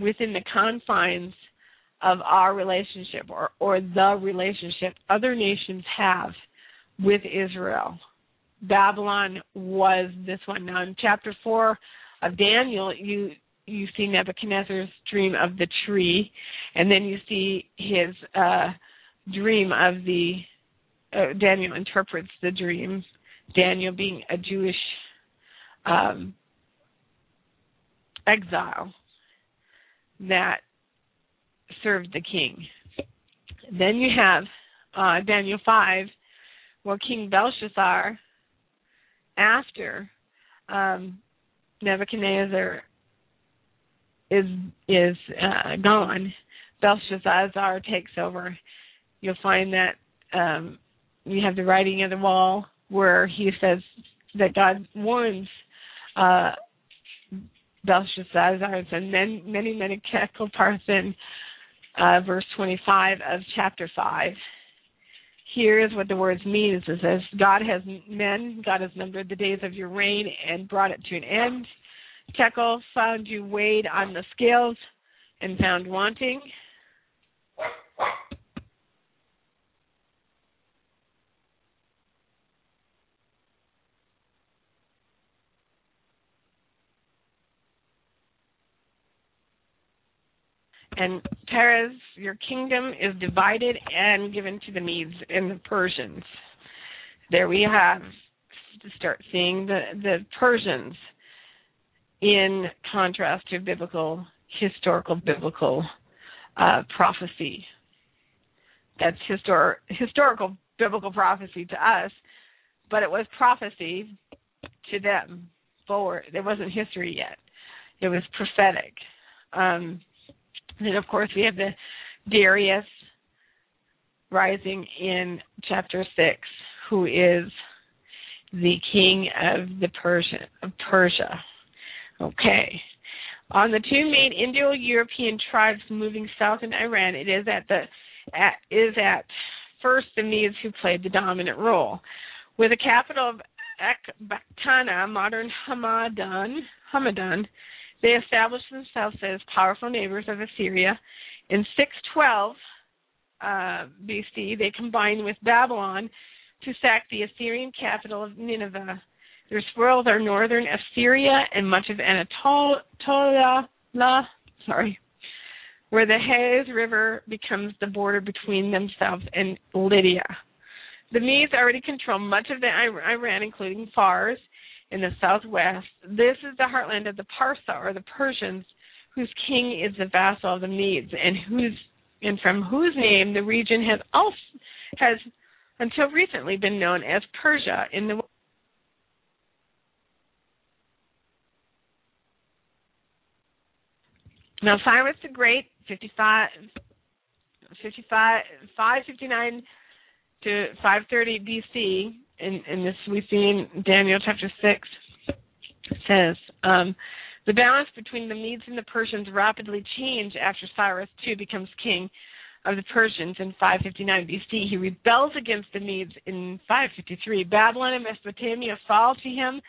within the confines of our relationship or, or the relationship other nations have with Israel. Babylon was this one. Now in chapter four of Daniel, you you see Nebuchadnezzar's dream of the tree, and then you see his uh, dream of the. Uh, Daniel interprets the dream. Daniel being a Jewish um, exile that served the king. Then you have uh, Daniel 5, where King Belshazzar, after um, Nebuchadnezzar is is uh, gone, Belshazzar takes over. You'll find that um, you have the writing on the wall where he says that God warns uh, Belshazzar and then Mene Mene Tekel Parsin uh, verse 25 of chapter 5. Here is what the words mean. It says, God has men, God has numbered the days of your reign and brought it to an end. Tekel found you weighed on the scales and found wanting. And Peres, your kingdom is divided and given to the Medes and the Persians. There we have to start seeing the, the Persians in contrast to biblical, historical biblical uh, prophecy. That's histor- historical biblical prophecy to us, but it was prophecy to them forward. It wasn't history yet. It was prophetic. Um, and of course, we have the Darius rising in chapter six, who is the king of the Persian of Persia. Okay. On the two main Indo-European tribes moving south in Iran, it is at the at, is at first the Medes who played the dominant role. With the capital of Ekbatana, modern Hamadan, Hamadan, they established themselves as powerful neighbors of Assyria. In 612 uh, BC, they combined with Babylon to sack the Assyrian capital of Nineveh. Their spoils are northern Assyria and much of Anatolia, sorry, where the Halys River becomes the border between themselves and Lydia. The Medes already control much of the Iran, including Fars, in the southwest. This is the heartland of the Parsa or the Persians, whose king is the vassal of the Medes, and whose and from whose name the region has also has until recently been known as Persia in the Now Cyrus the Great, 55, 55 559 to 530 BC, in, in this we see in Daniel chapter six says um, the balance between the Medes and the Persians rapidly changed after Cyrus II becomes king of the Persians in 559 BC. He rebels against the Medes in 553. Babylon and Mesopotamia fall to him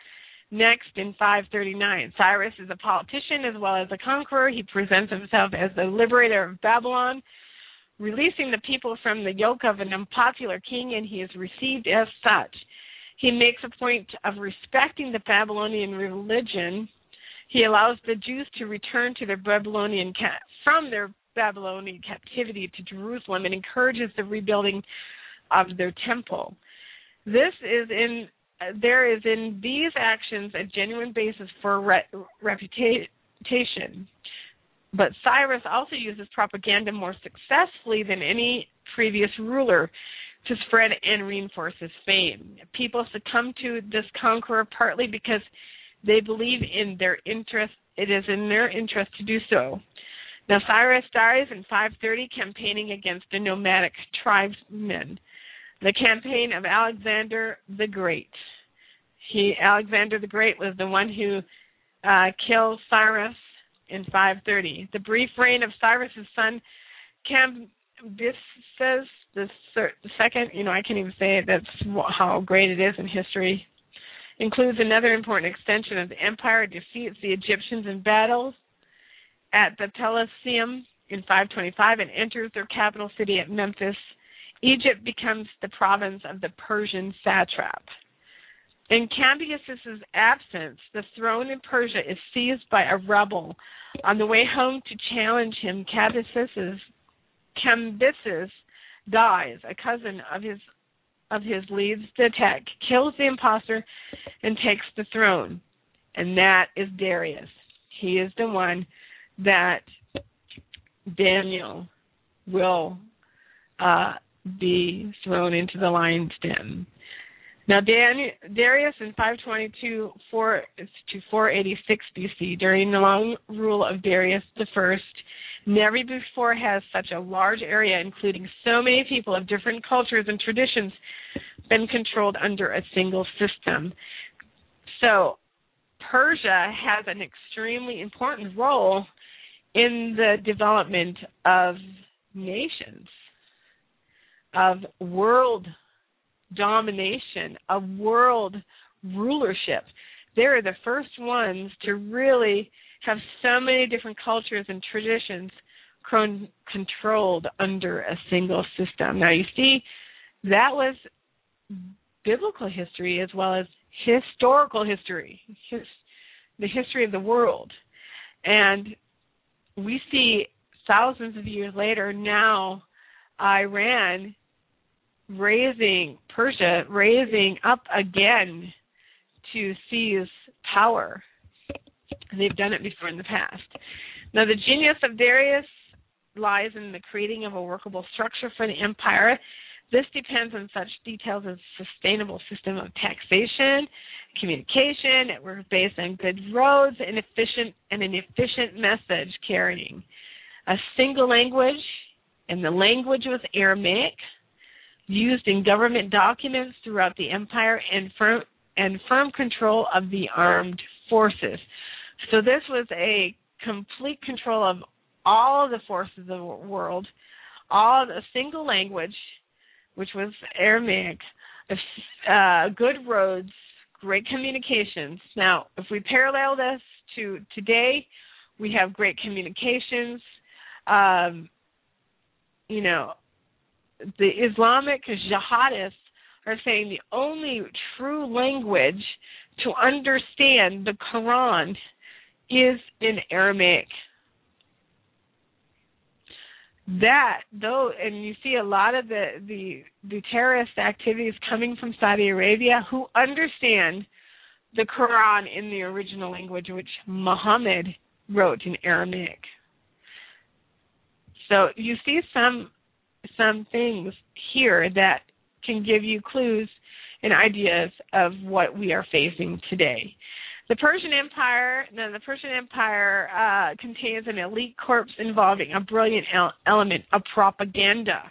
next in 539. Cyrus is a politician as well as a conqueror. He presents himself as the liberator of Babylon, releasing the people from the yoke of an unpopular king, and he is received as such. He makes a point of respecting the Babylonian religion. He allows the Jews to return to their Babylonian from their Babylonian captivity to Jerusalem and encourages the rebuilding of their temple. This is in there is in these actions a genuine basis for re- reputation. But Cyrus also uses propaganda more successfully than any previous ruler to spread and reinforce his fame. People succumb to this conqueror partly because they believe in their interest it is in their interest to do so. Now Cyrus dies in 530 campaigning against the nomadic tribesmen. The campaign of Alexander the Great. He Alexander the Great was the one who uh, killed Cyrus in 530. The brief reign of Cyrus's son Cambyses the, the second, you know, I can't even say it. That's how great it is in history. Includes another important extension of the empire. Defeats the Egyptians in battles at the Pelusium in 525 and enters their capital city at Memphis. Egypt becomes the province of the Persian satrap. In Cambyses' absence, the throne in Persia is seized by a rebel. On the way home to challenge him, Cambyses, Cambyses dies. A cousin of his of his leads the attack, kills the impostor, and takes the throne. And that is Darius. He is the one that Daniel will uh, be thrown into the lion's den. Now, Dan, Darius in 522 4 to 486 BC, during the long rule of Darius the First, Never before has such a large area, including so many people of different cultures and traditions, been controlled under a single system. So, Persia has an extremely important role in the development of nations, of world domination, of world rulership. They're the first ones to really have so many different cultures and traditions con- controlled under a single system. Now, you see, that was biblical history as well as historical history, his, the history of the world. And we see thousands of years later now Iran raising Persia raising up again to seize power They've done it before in the past. Now, the genius of Darius lies in the creating of a workable structure for the empire. This depends on such details as a sustainable system of taxation, communication, network based on good roads, and efficient and an efficient message carrying. A single language, and the language was Aramaic, used in government documents throughout the empire, and firm and firm control of the armed forces. So this was a complete control of all of the forces of the world, all a single language, which was Aramaic, uh, good roads, great communications. Now, if we parallel this to today, we have great communications. Um, you know, the Islamic jihadists are saying the only true language to understand the Quran is in Aramaic. That though, and you see a lot of the, the the terrorist activities coming from Saudi Arabia who understand the Quran in the original language, which Muhammad wrote in Aramaic. So you see some some things here that can give you clues and ideas of what we are facing today. The Persian Empire, no, the Persian Empire uh, contains an elite corps involving a brilliant el- element of propaganda.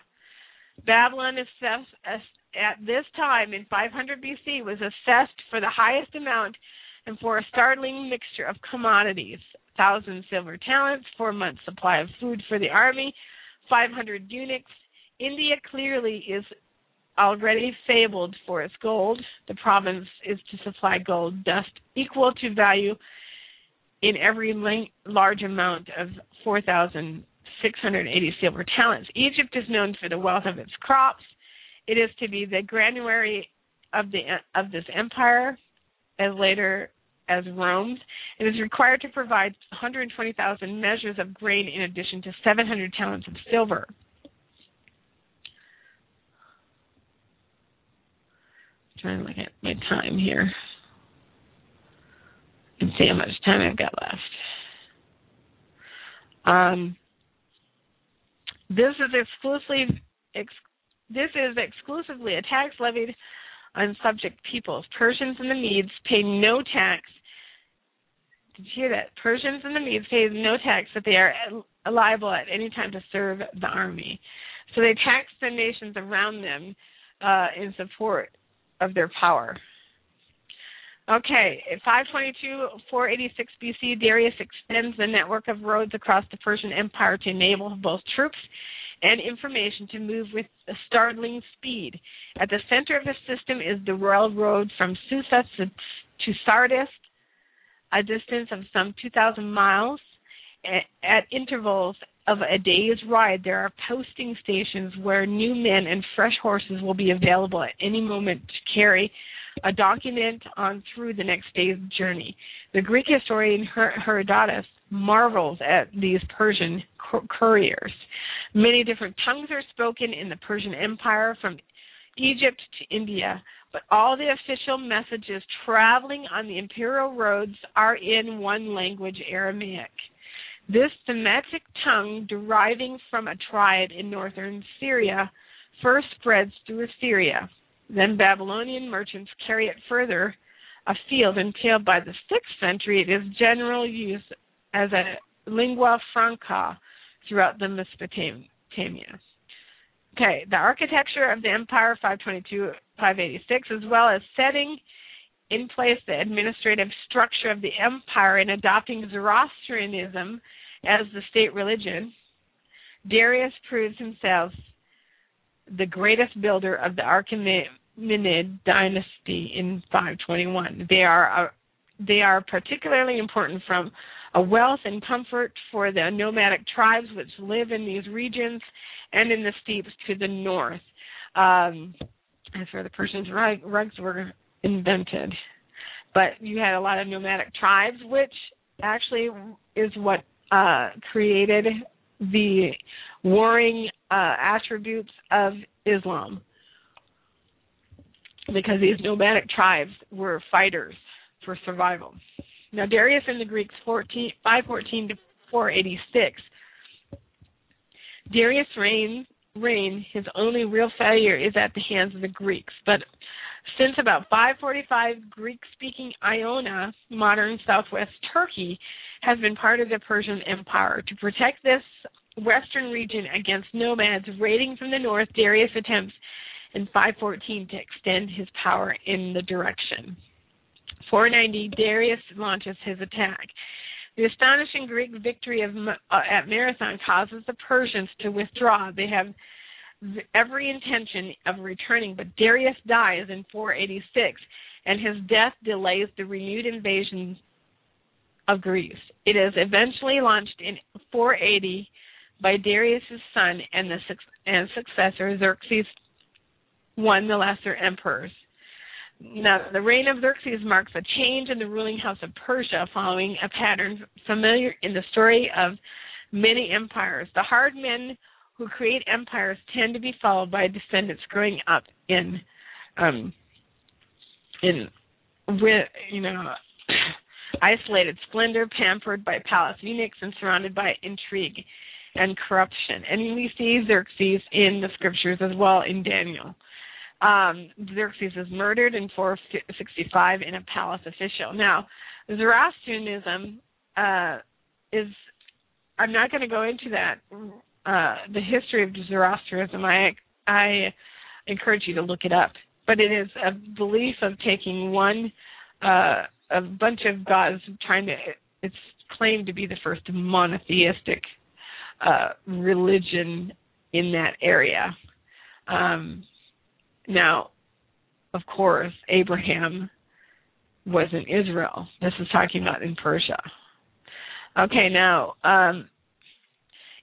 Babylon at this time in 500 BC was assessed for the highest amount and for a startling mixture of commodities: thousand silver talents, four months' supply of food for the army, 500 eunuchs. India clearly is already fabled for its gold. The province is to supply gold dust equal to value in every large amount of 4,680 silver talents. Egypt is known for the wealth of its crops. It is to be the granary of the of this empire, as later as Rome's. It is required to provide 120,000 measures of grain in addition to 700 talents of silver. Trying to look at my time here and see how much time I've got left. Um, this is exclusively ex, this is exclusively a tax levied on subject peoples. Persians and the Medes pay no tax. Did you hear that? Persians and the Medes pay no tax that they are liable at any time to serve the army. So they tax the nations around them uh, in support of their power. Okay, 522 486 BC, Darius extends the network of roads across the Persian Empire to enable both troops and information to move with startling speed. At the center of the system is the royal road from Susa to Sardis, a distance of some 2,000 miles. At intervals of a day's ride, there are posting stations where new men and fresh horses will be available at any moment to carry a document on through the next day's journey. The Greek historian Herodotus marvels at these Persian couriers. Many different tongues are spoken in the Persian Empire from Egypt to India, but all the official messages traveling on the imperial roads are in one language, Aramaic. This Semitic tongue, deriving from a tribe in northern Syria, first spreads through Assyria. Then Babylonian merchants carry it further afield until by the 6th century it is general use as a lingua franca throughout the Mesopotamia. Okay, the architecture of the empire 522 586 as well as setting in place the administrative structure of the empire and adopting Zoroastrianism as the state religion, Darius proves himself the greatest builder of the Achaemenid dynasty in 521. They are uh, they are particularly important from a wealth and comfort for the nomadic tribes which live in these regions and in the steppes to the north. Um, as for the Persians, rugs were invented, but you had a lot of nomadic tribes, which actually is what uh, created the warring uh, attributes of Islam because these nomadic tribes were fighters for survival. Now, Darius and the Greeks, 14, 514 to 486. Darius' reign, reign, his only real failure is at the hands of the Greeks. But since about 545, Greek speaking Ionia, modern southwest Turkey, has been part of the Persian Empire. To protect this western region against nomads raiding from the north, Darius attempts in 514 to extend his power in the direction. 490, Darius launches his attack. The astonishing Greek victory of, uh, at Marathon causes the Persians to withdraw. They have every intention of returning, but Darius dies in 486, and his death delays the renewed invasion of Greece. It is eventually launched in 480 by Darius' son and the and successor Xerxes I, the lesser emperors. Now, the reign of Xerxes marks a change in the ruling house of Persia, following a pattern familiar in the story of many empires. The hard men who create empires tend to be followed by descendants growing up in, um, in, with you know, isolated splendor, pampered by palace eunuchs, and surrounded by intrigue and corruption. And we see Xerxes in the scriptures as well in Daniel. Um, Xerxes is murdered in 465 in a palace official. Now, Zoroastrianism uh, is, I'm not going to go into that, uh, the history of Zoroastrianism. I, I encourage you to look it up. But it is a belief of taking one, uh, a bunch of gods, trying to. It's claimed to be the first monotheistic uh, religion in that area. Um, now, of course, Abraham was in Israel. This is talking about in Persia. Okay, now um,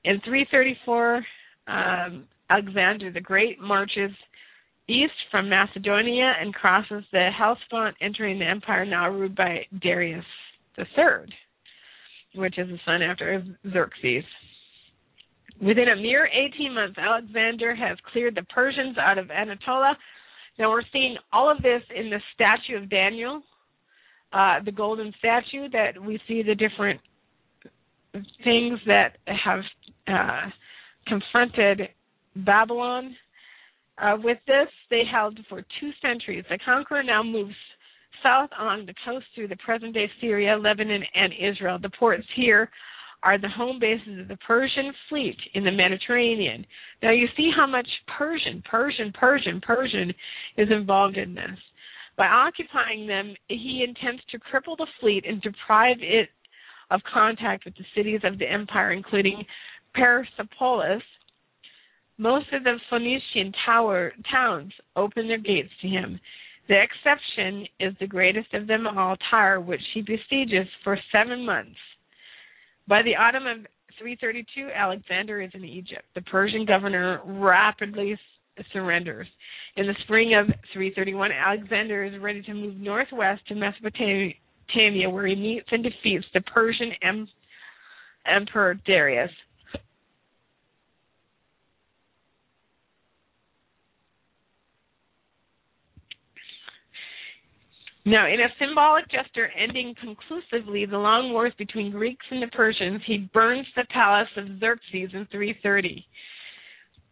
in 334, um, Alexander the Great marches east from Macedonia and crosses the Hellespont, entering the empire now ruled by Darius III, which is the son after Xerxes. Within a mere 18 months, Alexander has cleared the Persians out of Anatolia. Now we're seeing all of this in the statue of Daniel, uh, the golden statue that we see the different things that have uh, confronted Babylon. Uh, with this, they held for two centuries. The conqueror now moves south along the coast through the present day Syria, Lebanon, and Israel. The ports here are the home bases of the Persian fleet in the Mediterranean. Now you see how much Persian, Persian, Persian, Persian is involved in this. By occupying them, he intends to cripple the fleet and deprive it of contact with the cities of the empire, including Persepolis. Most of the Phoenician tower, towns open their gates to him. The exception is the greatest of them all, Tyre, which he besieges for seven months. By the autumn of 332, Alexander is in Egypt. The Persian governor rapidly surrenders. In the spring of 331, Alexander is ready to move northwest to Mesopotamia, where he meets and defeats the Persian em- Emperor Darius. Now, in a symbolic gesture ending conclusively the long wars between Greeks and the Persians, he burns the palace of Xerxes in 330.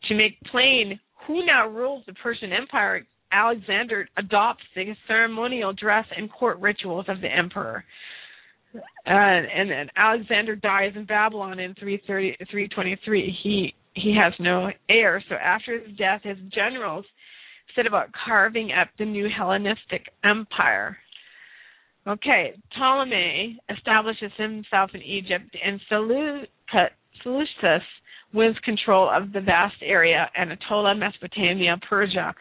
To make plain who now rules the Persian Empire, Alexander adopts the ceremonial dress and court rituals of the emperor. Uh, and then Alexander dies in Babylon in 330, 323. He he has no heir, so after his death, his generals set about carving up the new Hellenistic empire. Okay, Ptolemy establishes himself in Egypt, and Seleucus wins control of the vast area Anatolia, Mesopotamia, Persia,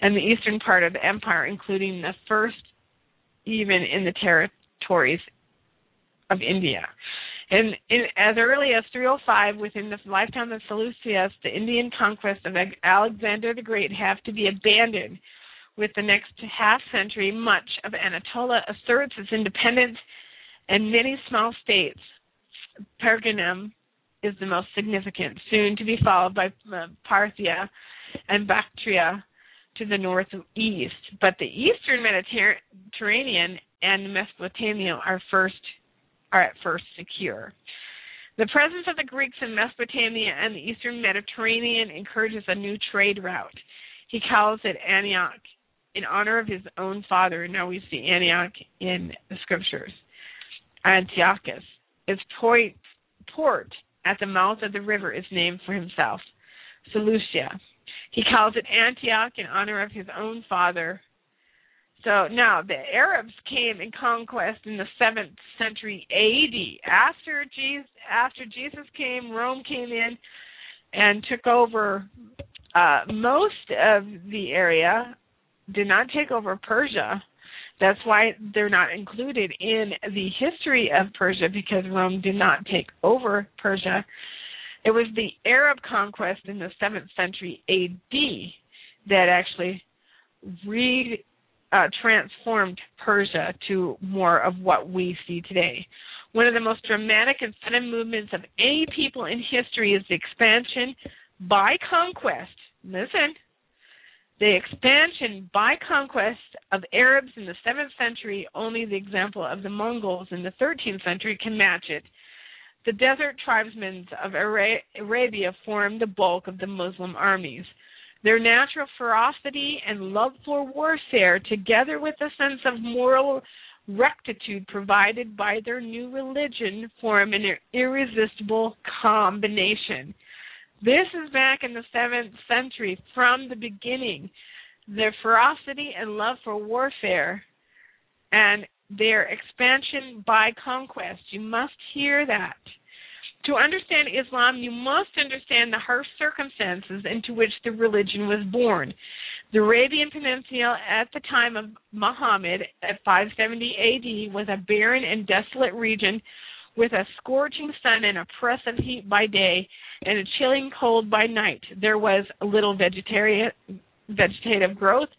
and the eastern part of the empire, including the first even in the territories of India. And in, as early as 305, within the lifetime of Seleucus, the Indian conquest of Alexander the Great have to be abandoned. With the next half century, much of Anatolia asserts its independence, and many small states, Pergamum is the most significant, soon to be followed by uh, Parthia and Bactria to the northeast. But the eastern Mediterranean and Mesopotamia are first are at first secure. The presence of the Greeks in Mesopotamia and the eastern Mediterranean encourages a new trade route. He calls it Antioch in honor of his own father. And now we see Antioch in the scriptures. Antiochus. Its port at the mouth of the river is named for himself, Seleucia. He calls it Antioch in honor of his own father, so now the Arabs came in conquest in the seventh century AD. After Jesus, after Jesus came, Rome came in and took over uh, most of the area. Did not take over Persia. That's why they're not included in the history of Persia because Rome did not take over Persia. It was the Arab conquest in the seventh century AD that actually re uh, transformed Persia to more of what we see today. One of the most dramatic and sudden movements of any people in history is the expansion by conquest. Listen, the expansion by conquest of Arabs in the 7th century, only the example of the Mongols in the 13th century can match it. The desert tribesmen of Arabia formed the bulk of the Muslim armies. Their natural ferocity and love for warfare, together with a sense of moral rectitude provided by their new religion, form an irresistible combination. This is back in the 7th century from the beginning. Their ferocity and love for warfare and their expansion by conquest. You must hear that. To understand Islam, you must understand the harsh circumstances into which the religion was born. The Arabian Peninsula at the time of Muhammad at 570 AD was a barren and desolate region with a scorching sun and oppressive heat by day and a chilling cold by night. There was little vegetative growth,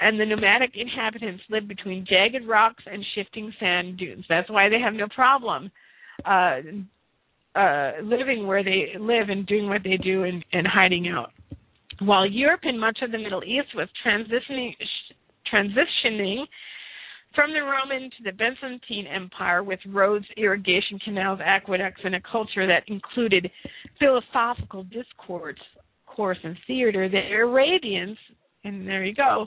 and the nomadic inhabitants lived between jagged rocks and shifting sand dunes. That's why they have no problem uh, uh, living where they live and doing what they do and, and hiding out. While Europe and much of the Middle East was transitioning, transitioning from the Roman to the Byzantine Empire with roads, irrigation canals, aqueducts, and a culture that included philosophical discourse course and theater, the Arabians, and there you go,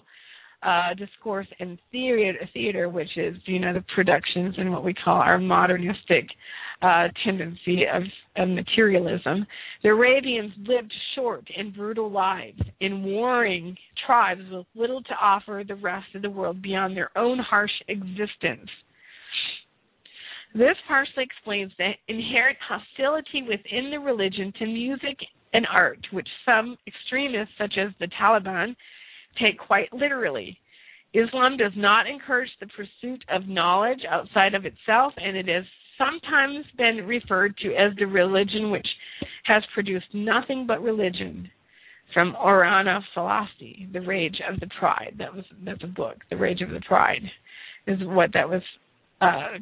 uh, discourse and theater, theater, which is you know the productions and what we call our modernistic uh, tendency of, of materialism. The Arabians lived short and brutal lives in warring tribes with little to offer the rest of the world beyond their own harsh existence. This partially explains the inherent hostility within the religion to music and art, which some extremists, such as the Taliban, take quite literally. Islam does not encourage the pursuit of knowledge outside of itself, and it has sometimes been referred to as the religion which has produced nothing but religion. From Oriana Fallaci, The Rage of the Pride. That was that's a book. The Rage of the Pride is what that was uh,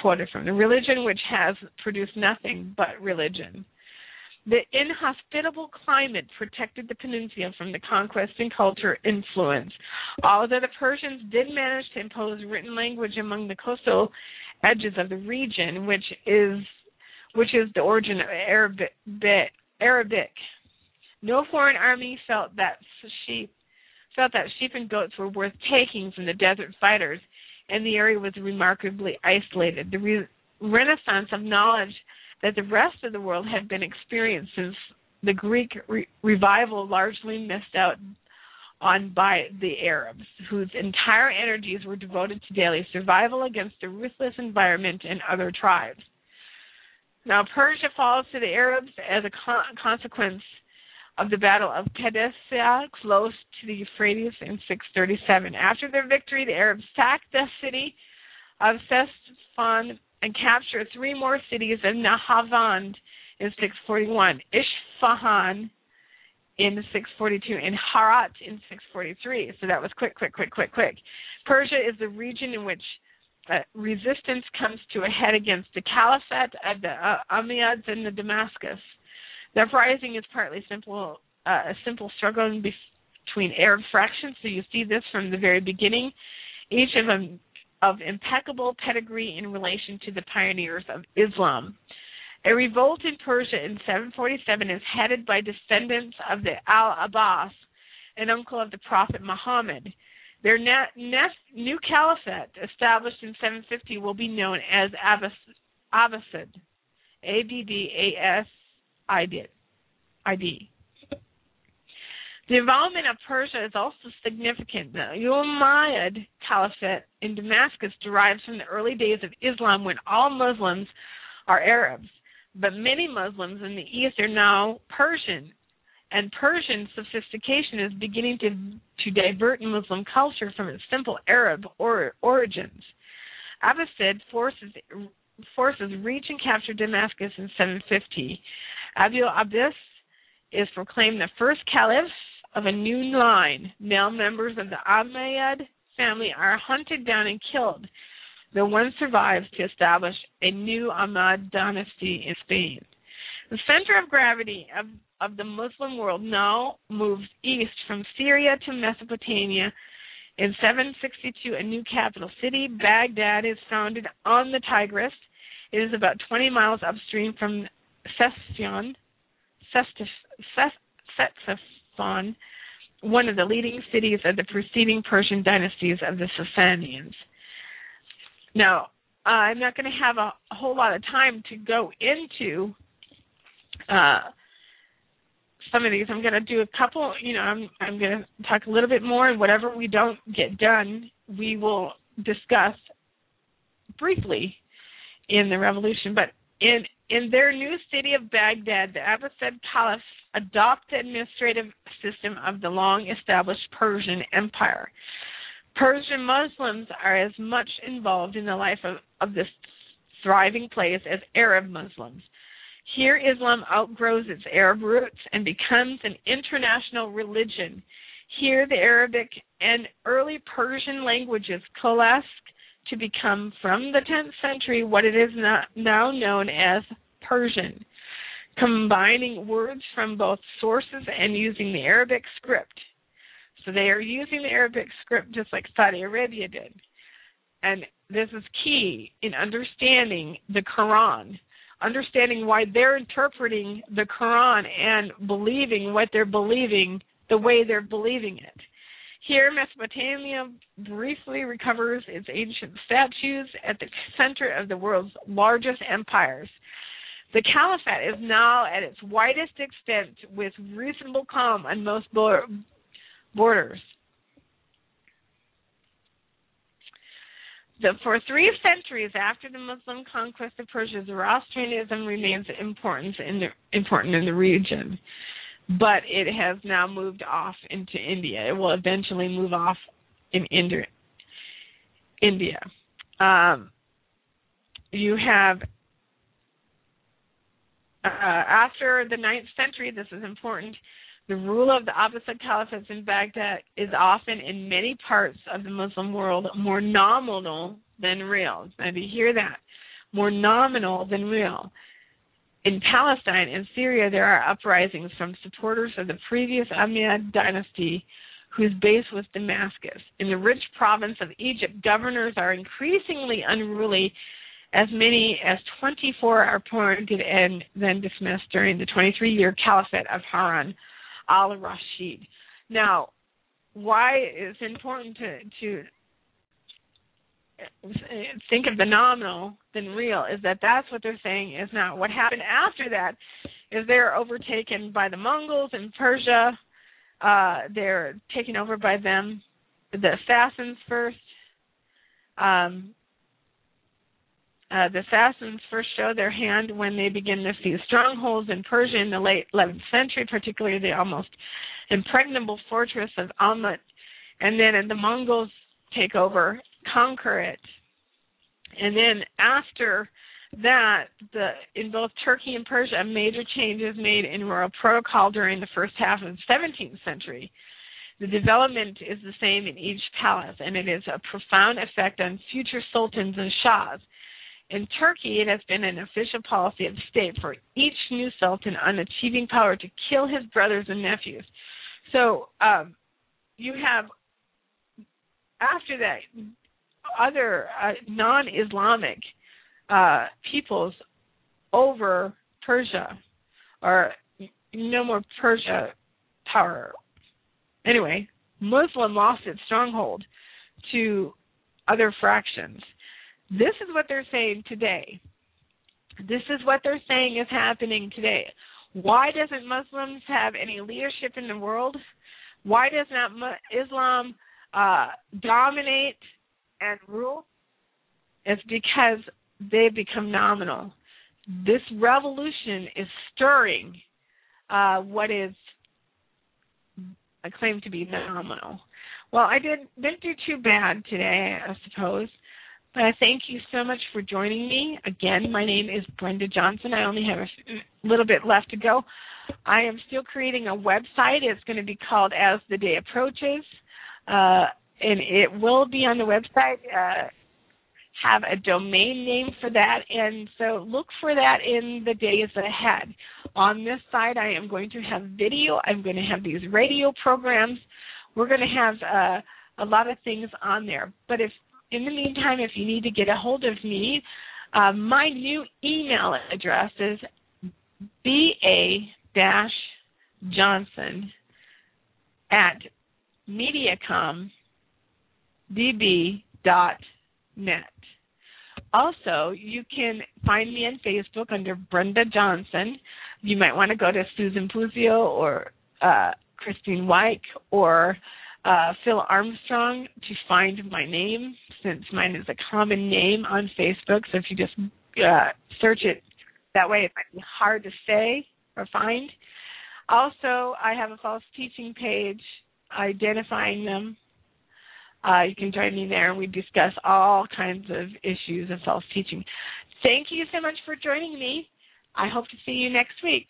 quoted from. The religion which has produced nothing but religion. The inhospitable climate protected the peninsula from the conquest and culture influence. Although the Persians did manage to impose written language among the coastal edges of the region, which is which is the origin of Arabic. Arabic. No foreign army felt that sheep felt that sheep and goats were worth taking from the desert fighters, and the area was remarkably isolated. The re- renaissance of knowledge that the rest of the world had been experienced since the Greek re- revival largely missed out on by the Arabs, whose entire energies were devoted to daily survival against a ruthless environment and other tribes. Now, Persia falls to the Arabs as a con- consequence of the Battle of Qadisiyah, close to the Euphrates in 637. After their victory, the Arabs sacked the city of Ctesiphon and capture three more cities of Nahavand in 641, Isfahan in 642, and Herat in 643. So that was quick, quick, quick, quick, quick. Persia is the region in which uh, resistance comes to a head against the Caliphate of the uh, Umayyads and the Damascus. The uprising is partly simple, uh, a simple struggle between Arab fractions. So you see this from the very beginning. Each of them of impeccable pedigree in relation to the pioneers of Islam. A revolt in Persia in 747 is headed by descendants of the Al Abbas, an uncle of the Prophet Muhammad. Their new caliphate, established in 750, will be known as Abbas, Abbasid, A B B A S I D. The involvement of Persia is also significant. The Umayyad Caliphate in Damascus derives from the early days of Islam when all Muslims are Arabs, but many Muslims in the East are now Persian, and Persian sophistication is beginning to, to divert Muslim culture from its simple Arab or, origins. Abbasid forces, forces reach and capture Damascus in 750. Abu Abbas is proclaimed the first caliph of a new line. Male members of the Umayyad family are hunted down and killed. The one survives to establish a new Ahmad dynasty in Spain. The center of gravity of, of the Muslim world now moves east from Syria to Mesopotamia. In 762, a new capital city, Baghdad, is founded on the Tigris. It is about 20 miles upstream from Ctesiphon, One of the leading cities of the preceding Persian dynasties of the Sasanians. Now, uh, I'm not going to have a, a, whole lot of time to go into uh, some of these. I'm going to do a couple. You know, I'm I'm going to talk a little bit more, and whatever we don't get done, we will discuss briefly in the revolution. But in in their new city of Baghdad, the Abbasid Caliph adopted the administrative system of the long established Persian Empire. Persian Muslims are as much involved in the life of, of this thriving place as Arab Muslims. Here, Islam outgrows its Arab roots and becomes an international religion. Here, the Arabic and early Persian languages coalesce to become, from the 10th century, what it is now known as Persian, combining words from both sources and using the Arabic script. So they are using the Arabic script just like Saudi Arabia did. And this is key in understanding the Quran understanding why they're interpreting the Quran and believing what they're believing the way they're believing it. Here, Mesopotamia briefly recovers its ancient statues at the center of the world's largest empires. The caliphate is now at its widest extent with reasonable calm on most borders. For three centuries after the Muslim conquest of Persia, Zoroastrianism remains important in the, important in the region, but it has now moved off into India. It will eventually move off in India. India. Um, you have uh, after the ninth century. This is important. The rule of the Abbasid Caliphate in Baghdad is often, in many parts of the Muslim world, more nominal than real. Maybe hear that. More nominal than real. In Palestine and Syria, there are uprisings from supporters of the previous Umayyad dynasty whose base was Damascus. In the rich province of Egypt, governors are increasingly unruly, as many as 24 are appointed and then dismissed during the 23 year caliphate of Harun al Rashid. Now, why it's important to to think of the nominal than real is that that's what they're saying is not What happened after that is they're overtaken by the Mongols in Persia. Uh, they're taken over by them. The assassins first. Um, uh, the Assassins first show their hand when they begin to seize strongholds in Persia in the late 11th century, particularly the almost impregnable fortress of Alamut, and then the Mongols take over, conquer it, and then after that, the in both Turkey and Persia, a major changes made in royal protocol during the first half of the 17th century. The development is the same in each palace, and it is a profound effect on future sultans and shahs. In Turkey, it has been an official policy of the state for each new sultan on achieving power to kill his brothers and nephews. So um, you have, after that, other uh, non Islamic uh, peoples over Persia, or no more Persia power. Anyway, Muslim lost its stronghold to other fractions. This is what they're saying today. This is what they're saying is happening today. Why doesn't Muslims have any leadership in the world? Why does not Islam uh, dominate and rule? It's because they've become nominal. This revolution is stirring uh, what is claimed to be nominal. Well, I did, didn't do too bad today, I suppose. But I thank you so much for joining me. Again, my name is Brenda Johnson. I only have a little bit left to go. I am still creating a website. It's going to be called As the Day Approaches, uh, and it will be on the website. Uh, have a domain name for that, and so look for that in the days ahead. On this side, I am going to have video. I'm going to have these radio programs. We're going to have uh, a lot of things on there. But if in the meantime, if you need to get a hold of me, uh, my new email address is ba-johnson at mediacombb.net. Also, you can find me on Facebook under Brenda Johnson. you might want to go to Susan Puzio or uh, Christine Weick or uh, Phil Armstrong to find my name, since mine is a common name on Facebook. So if you just uh, search it that way, it might be hard to say or find. Also, I have a false teaching page identifying them. Uh, you can join me there. And we discuss all kinds of issues of false teaching. Thank you so much for joining me. I hope to see you next week.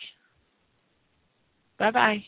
Bye bye.